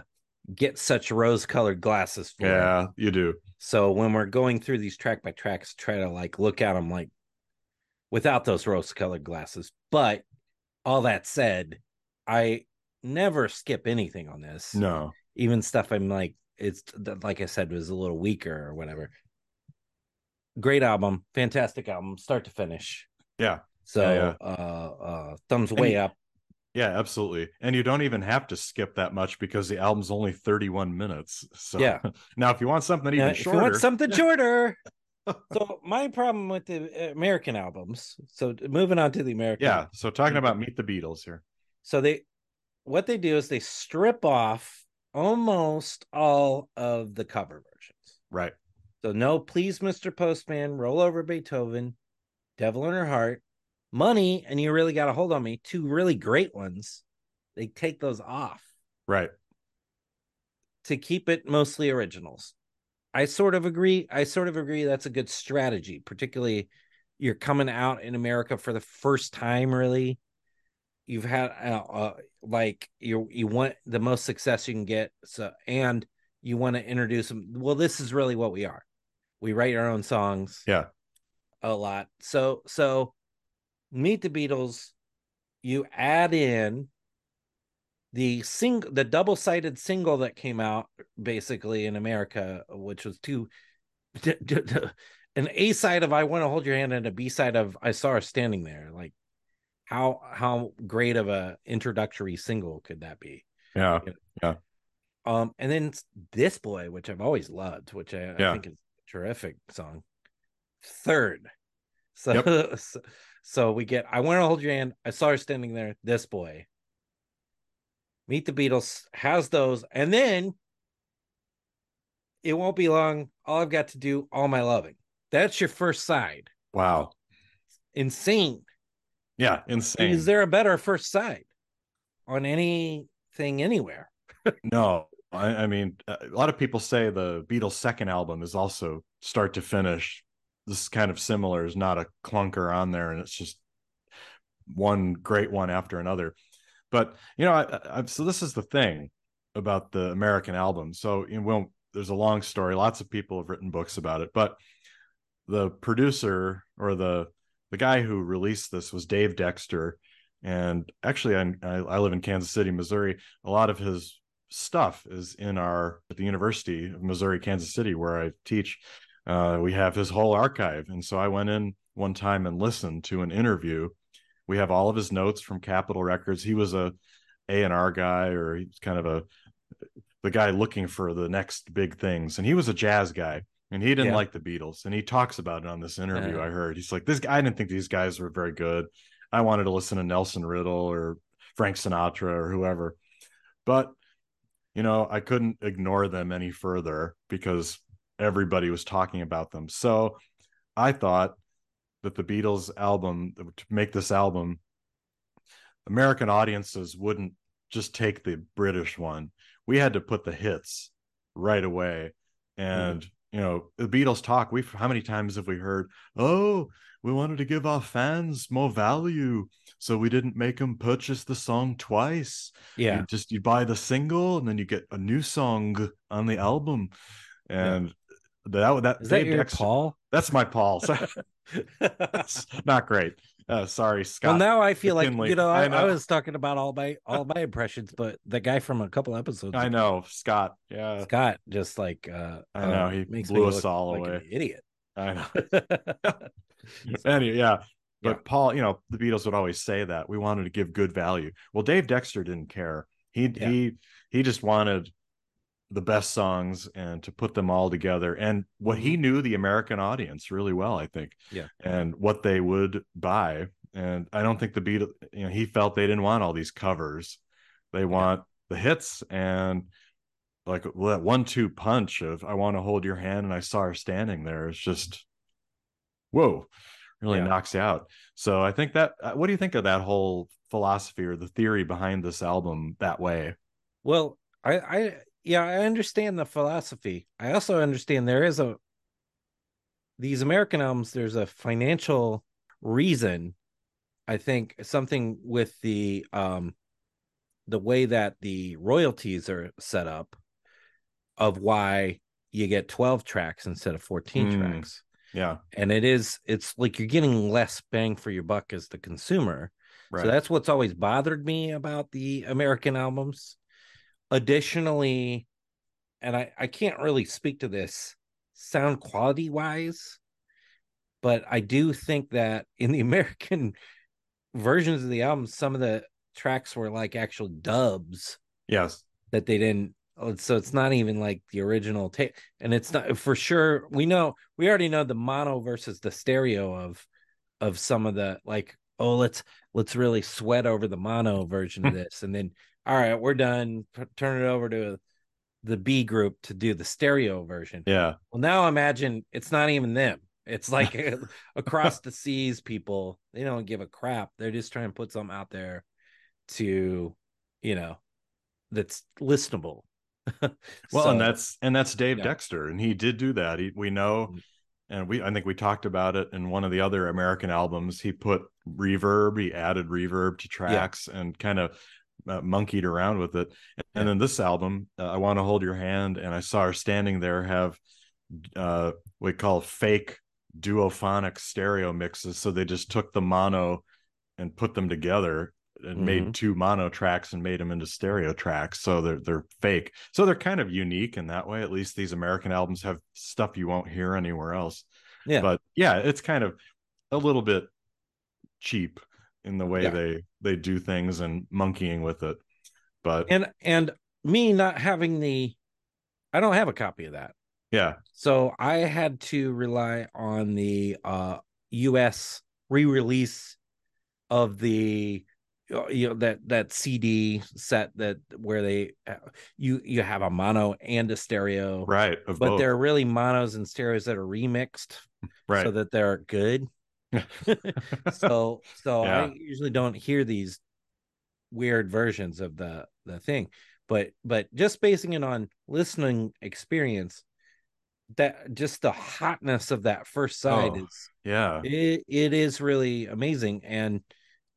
get such rose-colored glasses for. yeah you do So when we're going through these track by tracks, try to like look at them like without those rose-colored glasses. But all that said, I never skip anything on this. no Even stuff I'm like, it's like I said, was a little weaker or whatever. Great album, fantastic album, start to finish. yeah So Yeah, uh uh thumbs way up. yeah absolutely and you don't even have to skip that much because the album's only 31 minutes so Yeah. now if you want something Yeah, even if you shorter want something shorter. So my problem with the uh, American albums. So moving on to the American yeah so talking mm-hmm. about meet the beatles here So they what they do is they strip off almost all of the cover versions. right So no please Mr. Postman, roll over Beethoven, Devil in Her Heart, Money, and you really got a hold on me, two really great ones. They take those off right to keep it mostly originals. I sort of agree. I sort of agree that's a good strategy, particularly you're coming out in America for the first time really. You've had uh, uh, like you you want the most success you can get so and you want to introduce them well this is really what we are. We write our own songs. Yeah. A lot. So so meet the Beatles you add in the sing the double-sided single that came out basically in America, which was two an A side of I Want to Hold Your Hand and a B side of I Saw Her Standing There. Like how how great of a introductory single could that be? yeah Yeah. Um and then this boy, which I've always loved, which I, Yeah. I think is a terrific song. Third. So, Yep. so so we get I want to hold your hand. I saw her standing there. This boy. Meet the Beatles has those, and then it won't be long. All I've got to do, all my loving. That's your first side. wow Insane. yeah insane Is there a better first side on anything anywhere? No, I, I mean, a lot of people say the Beatles' second album is also start to finish. This is kind of similar. Is not a clunker on there, and it's just one great one after another. But you know, I, I, so this is the thing about the American album. So you know, well, there's a long story. Lots of people have written books about it, but the producer or the the guy who released this was Dave Dexter, and actually, I, I live in Kansas City, Missouri. A lot of his stuff is in our at the University of Missouri, Kansas City, where I teach. Uh, we have his whole archive, and so I went in one time and listened to an interview. We have all of his notes from Capitol Records. He was a A and R guy, or he's kind of a the guy looking for the next big things, and he was a jazz guy. And he didn't Yeah. like the Beatles, and he talks about it on this interview. Uh-huh. I heard he's like, "This guy, I didn't think these guys were very good. I wanted to listen to Nelson Riddle or Frank Sinatra or whoever." But you know, I couldn't ignore them any further because everybody was talking about them. So I thought that the Beatles album to make this album, American audiences wouldn't just take the British one. We had to put the hits right away. And mm-hmm. you know, the Beatles talk. We've how many times have we heard, oh, we wanted to give our fans more value. So we didn't make them purchase the song twice Yeah. you just you buy the single and then you get a new song on the album and that that Is that your Dexter- Paul? that's my paul. So that's not great. Uh sorry scott. Well, now I feel like you know I, I I, was talking about all my all my impressions, but the guy from a couple episodes, i ago, know scott. Yeah. Scott, just like uh, I know, he makes blew me us look all like an away. idiot. i know. Anyway yeah. But Yeah. paul you know the beatles would always say that we wanted to give good value. Well dave dexter didn't care. He Yeah. he he just wanted the best songs and to put them all together and what he knew the american audience really well i think Mm-hmm. Yeah. and what they would buy and i don't think the beat you know he felt they didn't want all these covers they want the hits and like that one two punch of i want to hold your hand and i saw her standing there is just whoa, really Yeah. knocks you out. So I think that. uh, What do you think of that whole philosophy or the theory behind this album that way? Well, I, I, yeah, I understand the philosophy. I also understand there is a these American albums. There's a financial reason. I think something with the um the way that the royalties are set up of why you get 12 tracks instead of 14 Mm. tracks Yeah, and it is it's like you're getting less bang for your buck as the consumer right. so that's what's always bothered me about the american albums additionally and i i can't really speak to this sound quality wise but i do think that in the american versions of the album some of the tracks were like actual dubs yes. that they didn't oh, so it's not even like the original tape and it's not for sure we know we already know the mono versus the stereo of of some of the like oh let's let's really sweat over the mono version of this and then all right we're done P- turn it over to the b group to do the stereo version Yeah. well now imagine it's not even them it's like across the seas people they don't give a crap they're just trying to put something out there to you know that's listenable Well, So, and that's and that's Dave yeah. Dexter, and he did do that. He, we know, Mm. and we I think we talked about it in one of the other American albums. He put reverb, he added reverb to tracks, and kind of uh, monkeyed around with it. And Yeah. then this album, uh, I want to hold your hand, and I saw her standing there have uh, what we call fake duophonic stereo mixes. So they just took the mono and put them together and Mhm. made two mono tracks and made them into stereo tracks. So they're they're fake. So they're kind of unique in that way. At least these American albums have stuff you won't hear anywhere else. Yeah. But yeah, it's kind of a little bit cheap in the way Yeah. they they do things and monkeying with it. But and and me not having the i don't have a copy of that yeah, so i had to rely on the uh us re-release of the uh, you know that that cd set that where they uh, you you have a mono and a stereo right. Of but both. they're really monos and stereos that are remixed right. so that they're good so so Yeah. i usually don't hear these weird versions of the the thing but but just basing it on listening experience that just the hotness of that first side Oh, is yeah. it, it is really amazing and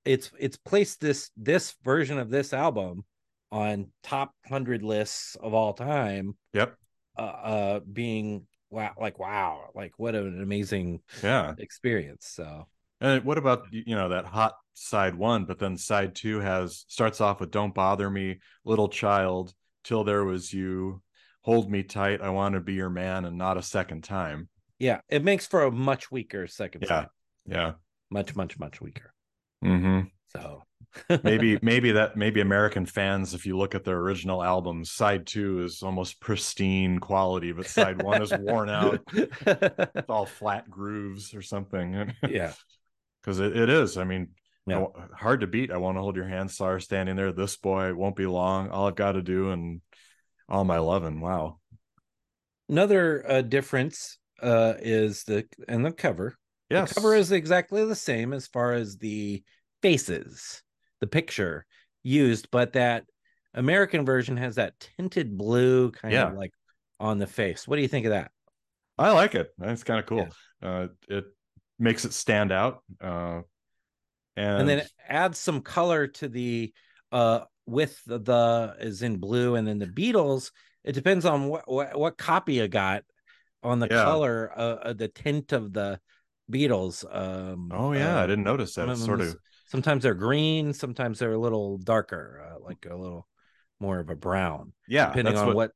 it's it's placed this this version of this album on top 100 lists of all time Yep. uh, uh being wow like wow like what an amazing Yeah. experience so And what about you know that hot side one, but then side two has starts off with "Don't bother me, little child, till there was you, hold me tight, I want to be your man, and not a second time." yeah it makes for a much weaker second Yeah. side Yeah. much much much weaker Mm-hmm. so Maybe maybe that maybe American fans, if you look at their original albums, side two is almost pristine quality, but side one is worn out. It's all flat grooves or something. yeah because it, it is. I mean, Yeah. Hard to beat. I want to hold your hand. Her standing there. This boy won't be long. All I've got to do, and all my loving. Wow. another uh, difference uh is the and the cover Yes. The cover is exactly the same as far as the faces, the picture used, but that American version has that tinted blue kind Yeah. of like on the face. What do you think of that? I like it. It's kind of cool. Uh, it makes it stand out. Uh, and, And then it adds some color to the uh with the, the is in blue and then the Beatles, it depends on what what, what copy you got on the Yeah. color uh, uh the tint of the Beatles. Um oh yeah, I uh, didn't notice that. It's sort of sometimes they're green sometimes they're a little darker uh, like a little more of a brown yeah. depending on what, what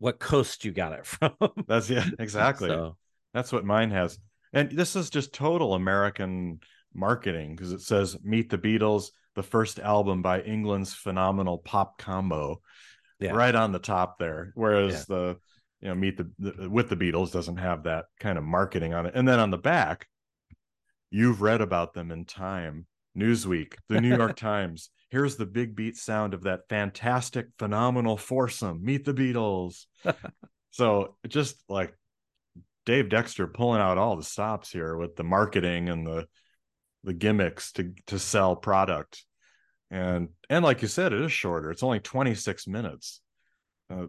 what coast you got it from That's yeah, exactly. so That's what mine has. And this is just total American marketing because it says Meet the Beatles, the first album by England's phenomenal pop combo. Yeah. Right on the top there. Whereas Yeah. the you know, Meet the, the with the Beatles doesn't have that kind of marketing on it. And then on the back, you've read about them in Time, Newsweek, the New York Times. Here's the big beat sound of that fantastic, phenomenal foursome. Meet the Beatles. so just like Dave Dexter pulling out all the stops here with the marketing and the the gimmicks to to sell product. And and like you said, it is shorter. It's only 26 minutes. Uh,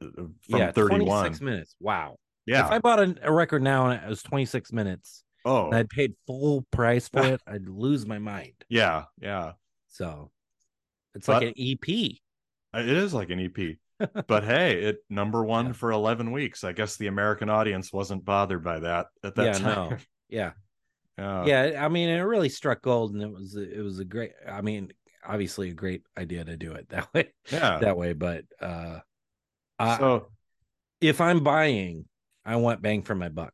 from yeah, 31. 26 minutes. Wow. Yeah. If I bought a, a record now and it was 26 minutes oh, and I'd paid full price for it, I'd lose my mind. yeah, yeah. So it's But- like an EP. It is like an EP. but hey, it number one Yeah. for 11 weeks. I guess the American audience wasn't bothered by that at that yeah, time. no. Yeah. Yeah. yeah. I mean, it really struck gold and it was it was a great I mean, obviously a great idea to do it that way. Yeah. That way, but uh I, so if I'm buying, I want bang for my buck.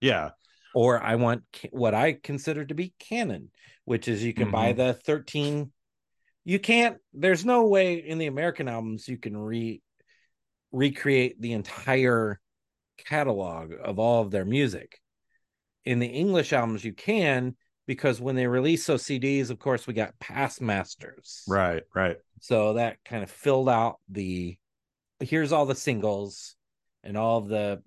yeah. Or I want ca- what I consider to be canon, which is you can buy Mhm. the 13. You can't, there's no way in the American albums you can re recreate the entire catalog of all of their music. In the English albums, you can because when they release those CDs, of course, we got past masters. Right, right. So that kind of filled out the here's all the singles and all of the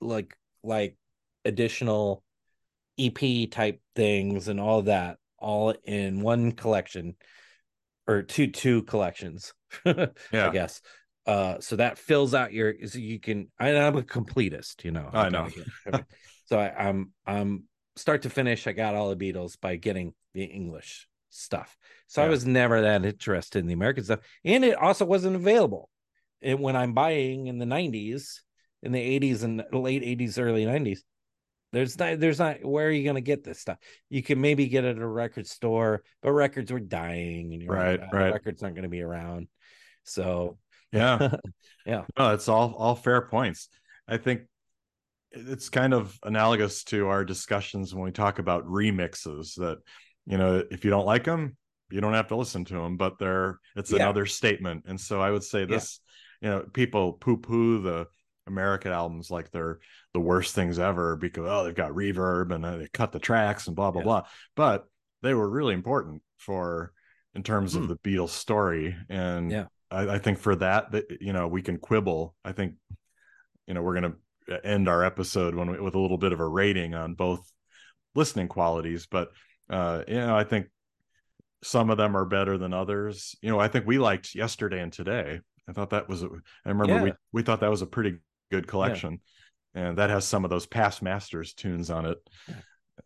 like like additional EP type things and all that all in one collection or two two collections I guess. Uh so that fills out your so you can I, I'm a completist you know. I know. so I, I'm I'm start to finish I got all the Beatles by getting the English stuff. So I was never that interested in the American stuff. And it also wasn't available. And when I'm buying in the 90s in the 80s and late 80s early 90s there's not there's not where are you going to get this stuff you can maybe get it at a record store but records were dying and you're Right, like, "Ah, right. records aren't going to be around so Yeah. Yeah. No, it's all all fair points. I think it's kind of analogous to our discussions when we talk about remixes that you know, if you don't like them, you don't have to listen to them, but they're it's Yeah. another statement. And so I would say this, you know, people poo-poo the American albums like they're the worst things ever because oh they've got reverb and uh, they cut the tracks and blah blah Yeah. blah. But they were really important for in terms of Hmm. the Beatles story. And Yeah. I, I think for that, that you know, we can quibble. I think, you know, we're gonna end our episode when we, with a little bit of a rating on both listening qualities, but uh, you know, I think some of them are better than others. You know, I think we liked yesterday and today. I thought that was. A, I remember we Yeah. we thought that was a pretty good collection, and that has some of those past masters tunes on it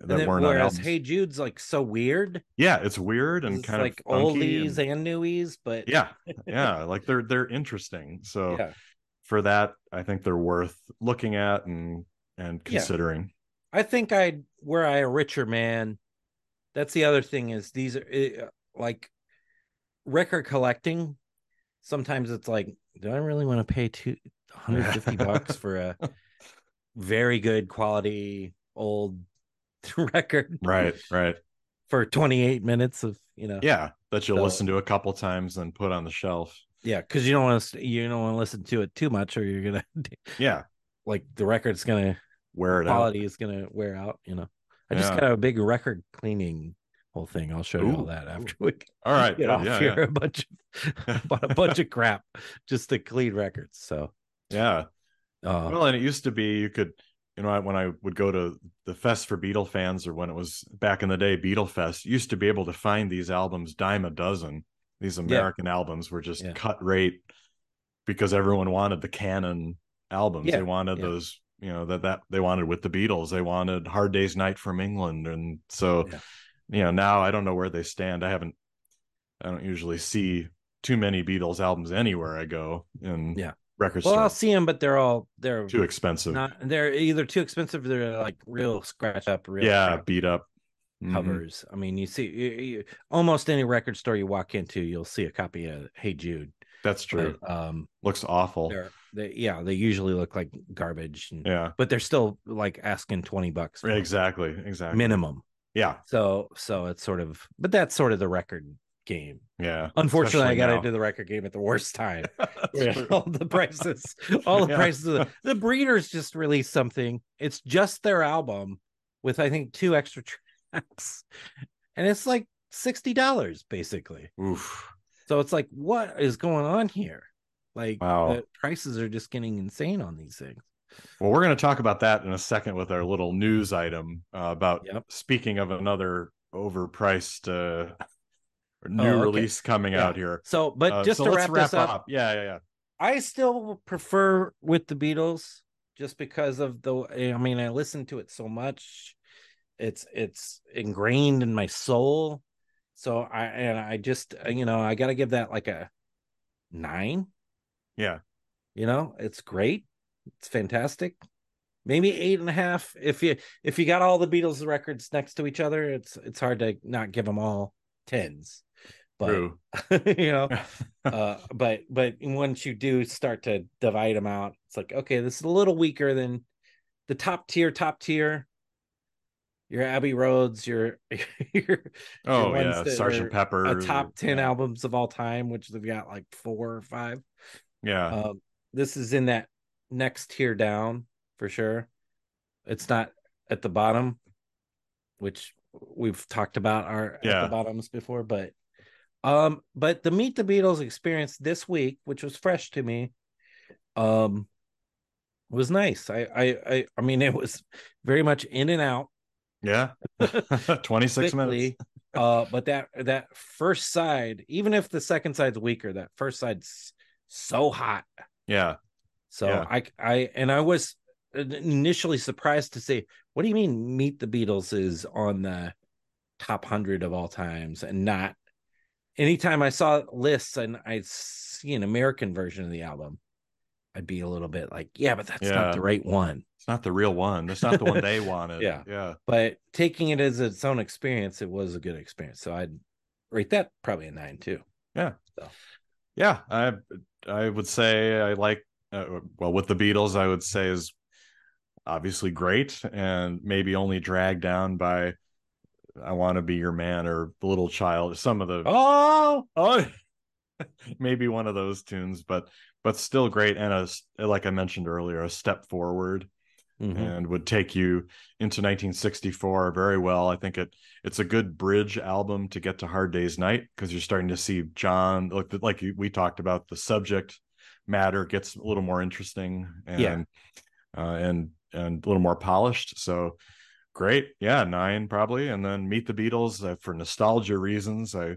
that then, weren't on whereas hey jude's like so weird yeah, it's weird and it's kind like of funky oldies and- and, newies but yeah, yeah, like they're they're interesting. So yeah for that, I think they're worth looking at and and Yeah. considering. I think I were I a richer man. That's the other thing is these are like record collecting. Sometimes it's like, do I really want to pay two hundred fifty bucks for a very good quality old record Right, right. for 28 minutes of you know Yeah, that you'll So- listen to a couple times and put on the shelf. yeah because you don't want to you don't want to listen to it too much or you're gonna Yeah, like the record's gonna wear it out. quality is gonna wear out you know I just Yeah. got a big record cleaning whole thing I'll show you all Ooh, that ooh. after we All right, get good. off yeah, here yeah, a bunch of a bunch of crap just to clean records so yeah. Uh Well, and it used to be you could, you know, when I would go to the Fest for Beatle fans, or when it was back in the day, Beatle Fest, you used to be able to find these albums dime a dozen. These American albums were just Yeah. cut rate because everyone wanted the canon albums. Yeah, They wanted yeah. those, you know, that that they wanted with the Beatles. They wanted Hard Day's Night from England, and so, Yeah. you know, now I don't know where they stand. I haven't, I don't usually see too many Beatles albums anywhere I go and Yeah. Record well I'll see them but they're all they're Too expensive. not they're either too expensive or they're like real scratch up real yeah, beat up. Mhm. covers I mean you see you, you, almost any record store you walk into you'll see a copy of Hey Jude That's true. but, um Looks awful. they're yeah they usually look like garbage and, Yeah, but they're still like asking 20 bucks exactly, exactly. minimum Yeah, so so it's sort of but that's sort of the record game yeah. unfortunately i got now. into the record game at the worst time Yeah, all the prices all the Yeah. prices of the, the breeders just released something it's just their album with i think two extra tracks and it's like $60 basically Oof. so it's like what is going on here like Wow. the prices are just getting insane on these things Well, we're going to talk about that in a second with our little news item uh, about Yep. speaking of another overpriced uh, new Oh, okay. release coming Yeah. out here. So, but Uh, just so to let's wrap, this up, Yeah, yeah, yeah. I still prefer with the Beatles just because of the I mean I listen to it so much. It's it's ingrained in my soul. So I and I just you know, I got to give that like a 9. Yeah. You know, it's great. It's fantastic. Maybe eight and a half. If you if you got all the Beatles records next to each other, it's it's hard to not give them all tens. But True. you know, uh but but once you do start to divide them out it's like okay this is a little weaker than the top tier top tier your abbey roads your your oh yeah, Sergeant Pepper. a top 10 yeah. albums of all time which they've got like four or five Yeah, um this is in that next tier down for sure it's not at the bottom which we've talked about our at Yeah. the bottoms before but um but the meet the beatles experience this week which was fresh to me um was nice i i i, I mean it was very much in and out yeah. Twenty six minutes. uh but that that first side even if the second side's weaker that first side's so hot Yeah, so Yeah. I I and I was initially surprised to say, what do you mean Meet the Beatles is on the top 100 of all times and not anytime I saw lists and I see an American version of the album, I'd be a little bit like, yeah, but that's Yeah. not the right one. it's not the real one. That's not the one they wanted. Yeah. yeah. But taking it as its own experience, it was a good experience. So I'd rate that probably a nine too. Yeah, yeah. I I would say I like uh, well with the Beatles I would say is obviously great and maybe only dragged down by I want to be your man or the little child some of the Oh, oh maybe one of those tunes but but still great and a like I mentioned earlier a step forward Mhm. and would take you into 1964 very well. I think it it's a good bridge album to get to Hard Day's Night because you're starting to see John like like we talked about the subject matter gets a little more interesting and Yeah. uh, and and a little more polished. So great, yeah, nine probably, and then Meet the Beatles uh, for nostalgia reasons. I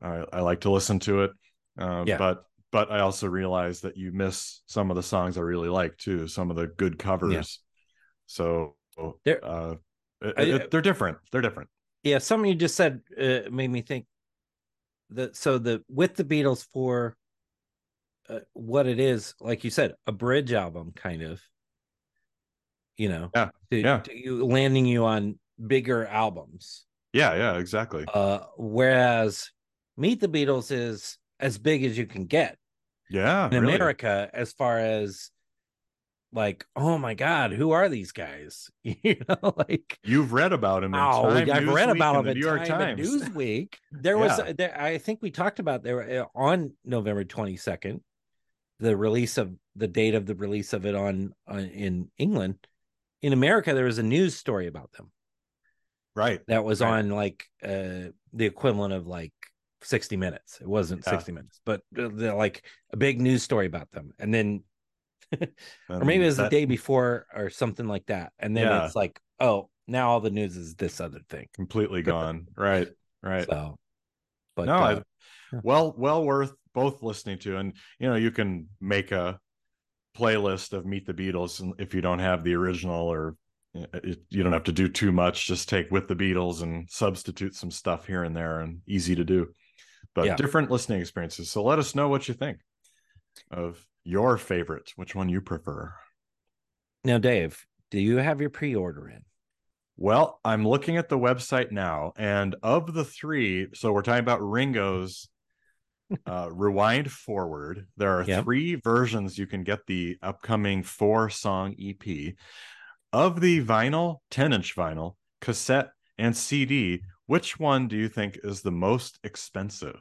I, I like to listen to it, uh, Yeah. but but I also realize that you miss some of the songs I really like too, some of the good covers. So They're- uh, it- I- it- they're different. They're different. yeah something you just said uh, made me think that so the with the beatles for uh, what it is like you said a bridge album kind of you know Yeah, to, yeah. to you landing you on bigger albums Yeah, yeah, exactly. uh whereas meet the beatles is as big as you can get Yeah, in really. america as far as like oh my god who are these guys you know like You've read about him in Oh, Time, I've read about them the in New York Time Times. Newsweek. There was, there, I think we talked about there uh, on November twenty second, the release of the date of the release of it on, on in England. In America, there was a news story about them Right. that was Right. on like uh the equivalent of like sixty minutes. It wasn't Yeah. sixty minutes, but like a big news story about them, and then or maybe it was the day before or something like that, and then Yeah. it's like, oh, now all the news is this other thing. completely gone. right. Right. So, but no, uh, well, well worth both listening to, and you know, you can make a playlist of Meet the Beatles, and if you don't have the original, or uh, it, you don't have to do too much. Just take with the Beatles and substitute some stuff here and there, and easy to do. But Yeah. different listening experiences. So let us know what you think of your favorite, which one you prefer. now, Dave, do you have your pre-order in? Well, I'm looking at the website now, and of the three, so we're talking about Ringo's uh, Rewind Forward. There are Yep. three versions you can get the upcoming four song EP. Of the vinyl, 10 inch vinyl, cassette, and CD, which one do you think is the most expensive?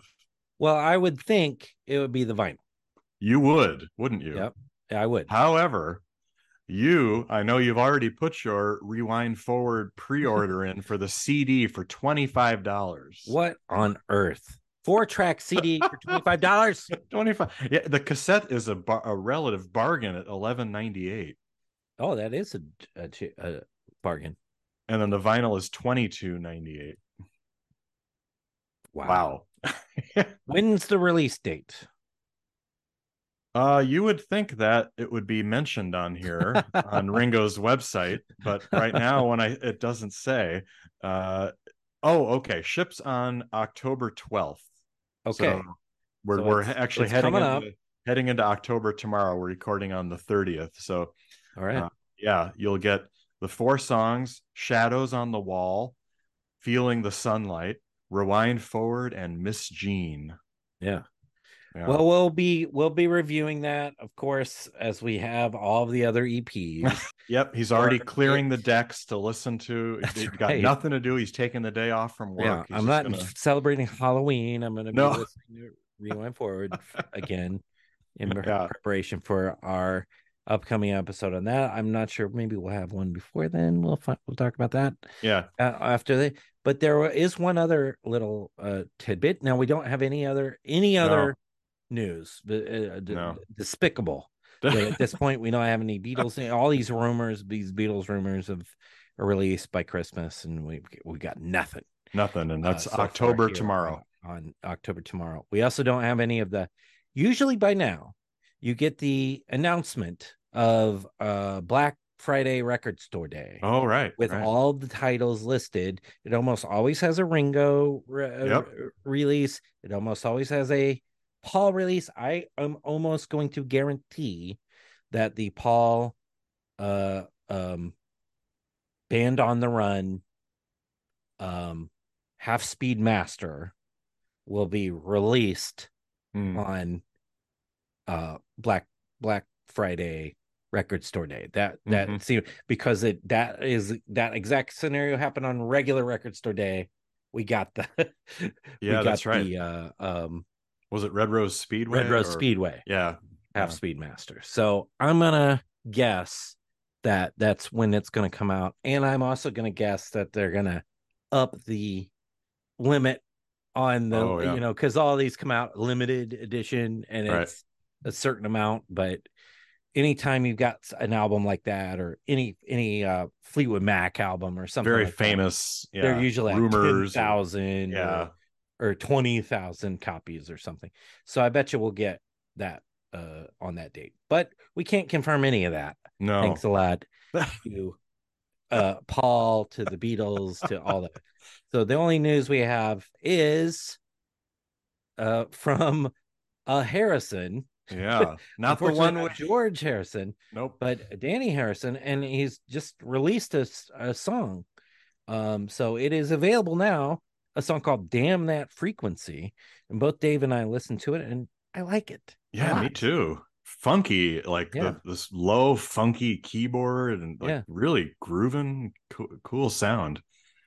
Well, I would think it would be the vinyl. You would, wouldn't you? Yep. I would. However, you, I know you've already put your Rewind Forward pre order in for the CD for $25. What on earth? Four track CD for twenty five dollars. 25 yeah the cassette is a, bar, a relative bargain at 11.98 Oh, that is a, a, a bargain. and then the vinyl is twenty two ninety eight. Wow. When's the release date? Uh, you would think that it would be mentioned on here on Ringo's website, but right now when I it doesn't say. Uh, oh, okay. Ships on October twelfth. Okay. So we're So we're it's- actually it's heading into, heading into October tomorrow. We're recording on the thirtieth. So All right. uh, yeah, you'll get the four songs: "Shadows on the Wall," "Feeling the Sunlight," "Rewind Forward," and "Miss Jean." yeah. Yeah. Well, we'll be we'll be reviewing that, of course, as we have all of the other EPs. Yep, he's already clearing the decks to listen to. That's He's got right. nothing to do. He's taking the day off from work. yeah, He's I'm not gonna- celebrating Halloween. I'm going to be No. listening to Rewind Forward again in Yeah. preparation for our upcoming episode on that. I'm not sure. Maybe we'll have one before then. We'll fi- we'll talk about that Yeah, uh, after the. But there is one other little uh, tidbit. Now we don't have any other any other news. But uh, No. despicable. that at this point we don't have any Beatles. All these rumors, these Beatles rumors of a release by Christmas, and we we got nothing. nothing, and uh, that's so October tomorrow. on, on October tomorrow. We also don't have any of the. Usually by now, you get the announcement of uh Black Friday Record Store Day. Oh, right, With right. all the titles listed, it almost always has a Ringo re- uh, Yep. release. It almost always has a Paul release. I am almost going to guarantee that the Paul uh um band on the run um half speed master will be released Hmm. on uh black black friday record store day that that Mhm. see because it that is that exact scenario happened on regular record store day we got the we Yeah, got that's right. the uh um Was it Red Rose Speedway? red rose or- speedway Yeah, half yeah. speed master so i'm gonna guess that that's when it's gonna come out and i'm also gonna guess that they're gonna up the limit on the Oh, yeah. you know because all these come out limited edition and Right. it's a certain amount but anytime you've got an album like that or any any uh fleetwood mac album or something very like that, famous. Yeah, they're usually rumors. or- 10,000 Yeah, or, or 20,000 copies or something. So I bet you we'll get that uh on that date. But we can't confirm any of that. no, Thanks a lot to uh Paul to the Beatles to all that. So the only news we have is uh from uh Harrison. yeah, not the one with George Harrison, nope. but Dhani Harrison, and he's just released a, a song. Um, so it is available now, a song called Damn That Frequency. And both Dave and I listened to it and I like it. Yeah, me too. Funky, like Yeah. the, this low, funky keyboard and like Yeah. really grooving, cool, cool sound.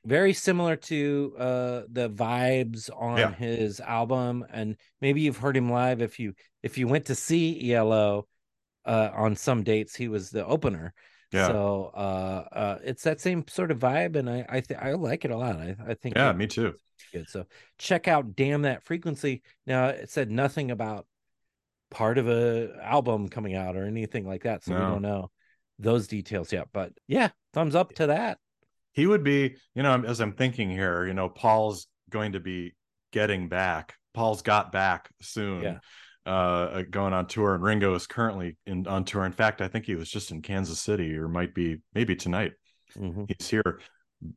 Very similar to uh the vibes on Yeah. his album. And maybe you've heard him live if you if you went to see ELO uh on some dates, he was the opener. Yeah. So uh uh it's that same sort of vibe, and I I think I like it a lot. I, I think Yeah, it- me too. good. So check out Damn That Frequency. Now it said nothing about part of a album coming out or anything like that. So we don't know those details yet. But yeah, thumbs up to that. He would be, you know, as I'm thinking here, you know, Paul's going to be getting back. Paul's got back soon. Yeah. Uh, going on tour, and Ringo is currently in on tour. In fact, I think he was just in Kansas City, or might be maybe tonight. Mhm. he's here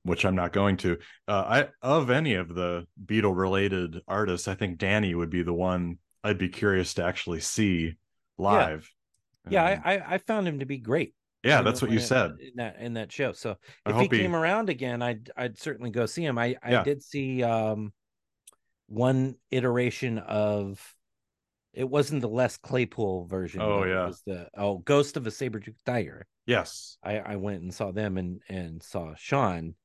which i'm not going to uh i of any of the beatle related artists i think dhani would be the one i'd be curious to actually see live Yeah, Um, I, I I found him to be great. yeah that's what you said in that in that show. So if he he- came around again, I'd I'd certainly go see him. I I Yeah. did see um one iteration of it wasn't the Les Claypool version. Oh, but it yeah. was the oh Ghost of a Saber Tooth Tiger. yes I I went and saw them and and saw Sean.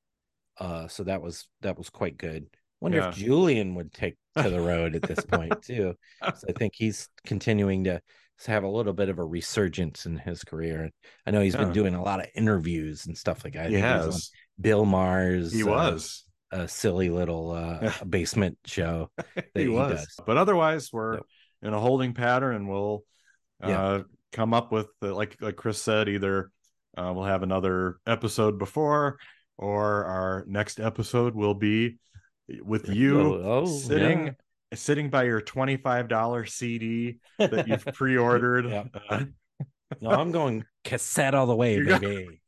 Uh, so that was that was quite good. Wonder if Julian would take to the road at this point too. So I think he's continuing to have a little bit of a resurgence in his career. I know he's been doing a lot of interviews and stuff like that. He has Bill Maher's. he uh, was a silly little uh, basement show. he he was does. but otherwise we're. In a holding pattern and we'll Yeah. uh come up with the, like like chris said either uh, we'll have another episode before, or our next episode will be with you Oh, oh, sitting yeah. sitting by your $25 CD that you've pre-ordered. Yeah. Uh, No, I'm going cassette all the way, go- baby.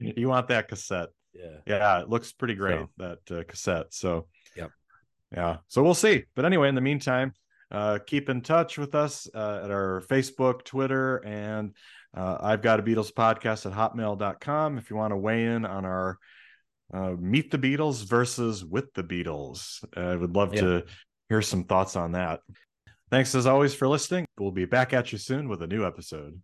you want that cassette. Yeah. Yeah, it looks pretty great, So- that uh, cassette. So, Yep. Yeah. So we'll see. But anyway, in the meantime, uh, keep in touch with us uh, at our Facebook, Twitter, and uh, I've got a Beatles podcast at hotmail.com if you want to weigh in on our uh, Meet the Beatles versus With the Beatles. I would love Yeah. to hear some thoughts on that. Thanks as always for listening. We'll be back at you soon with a new episode.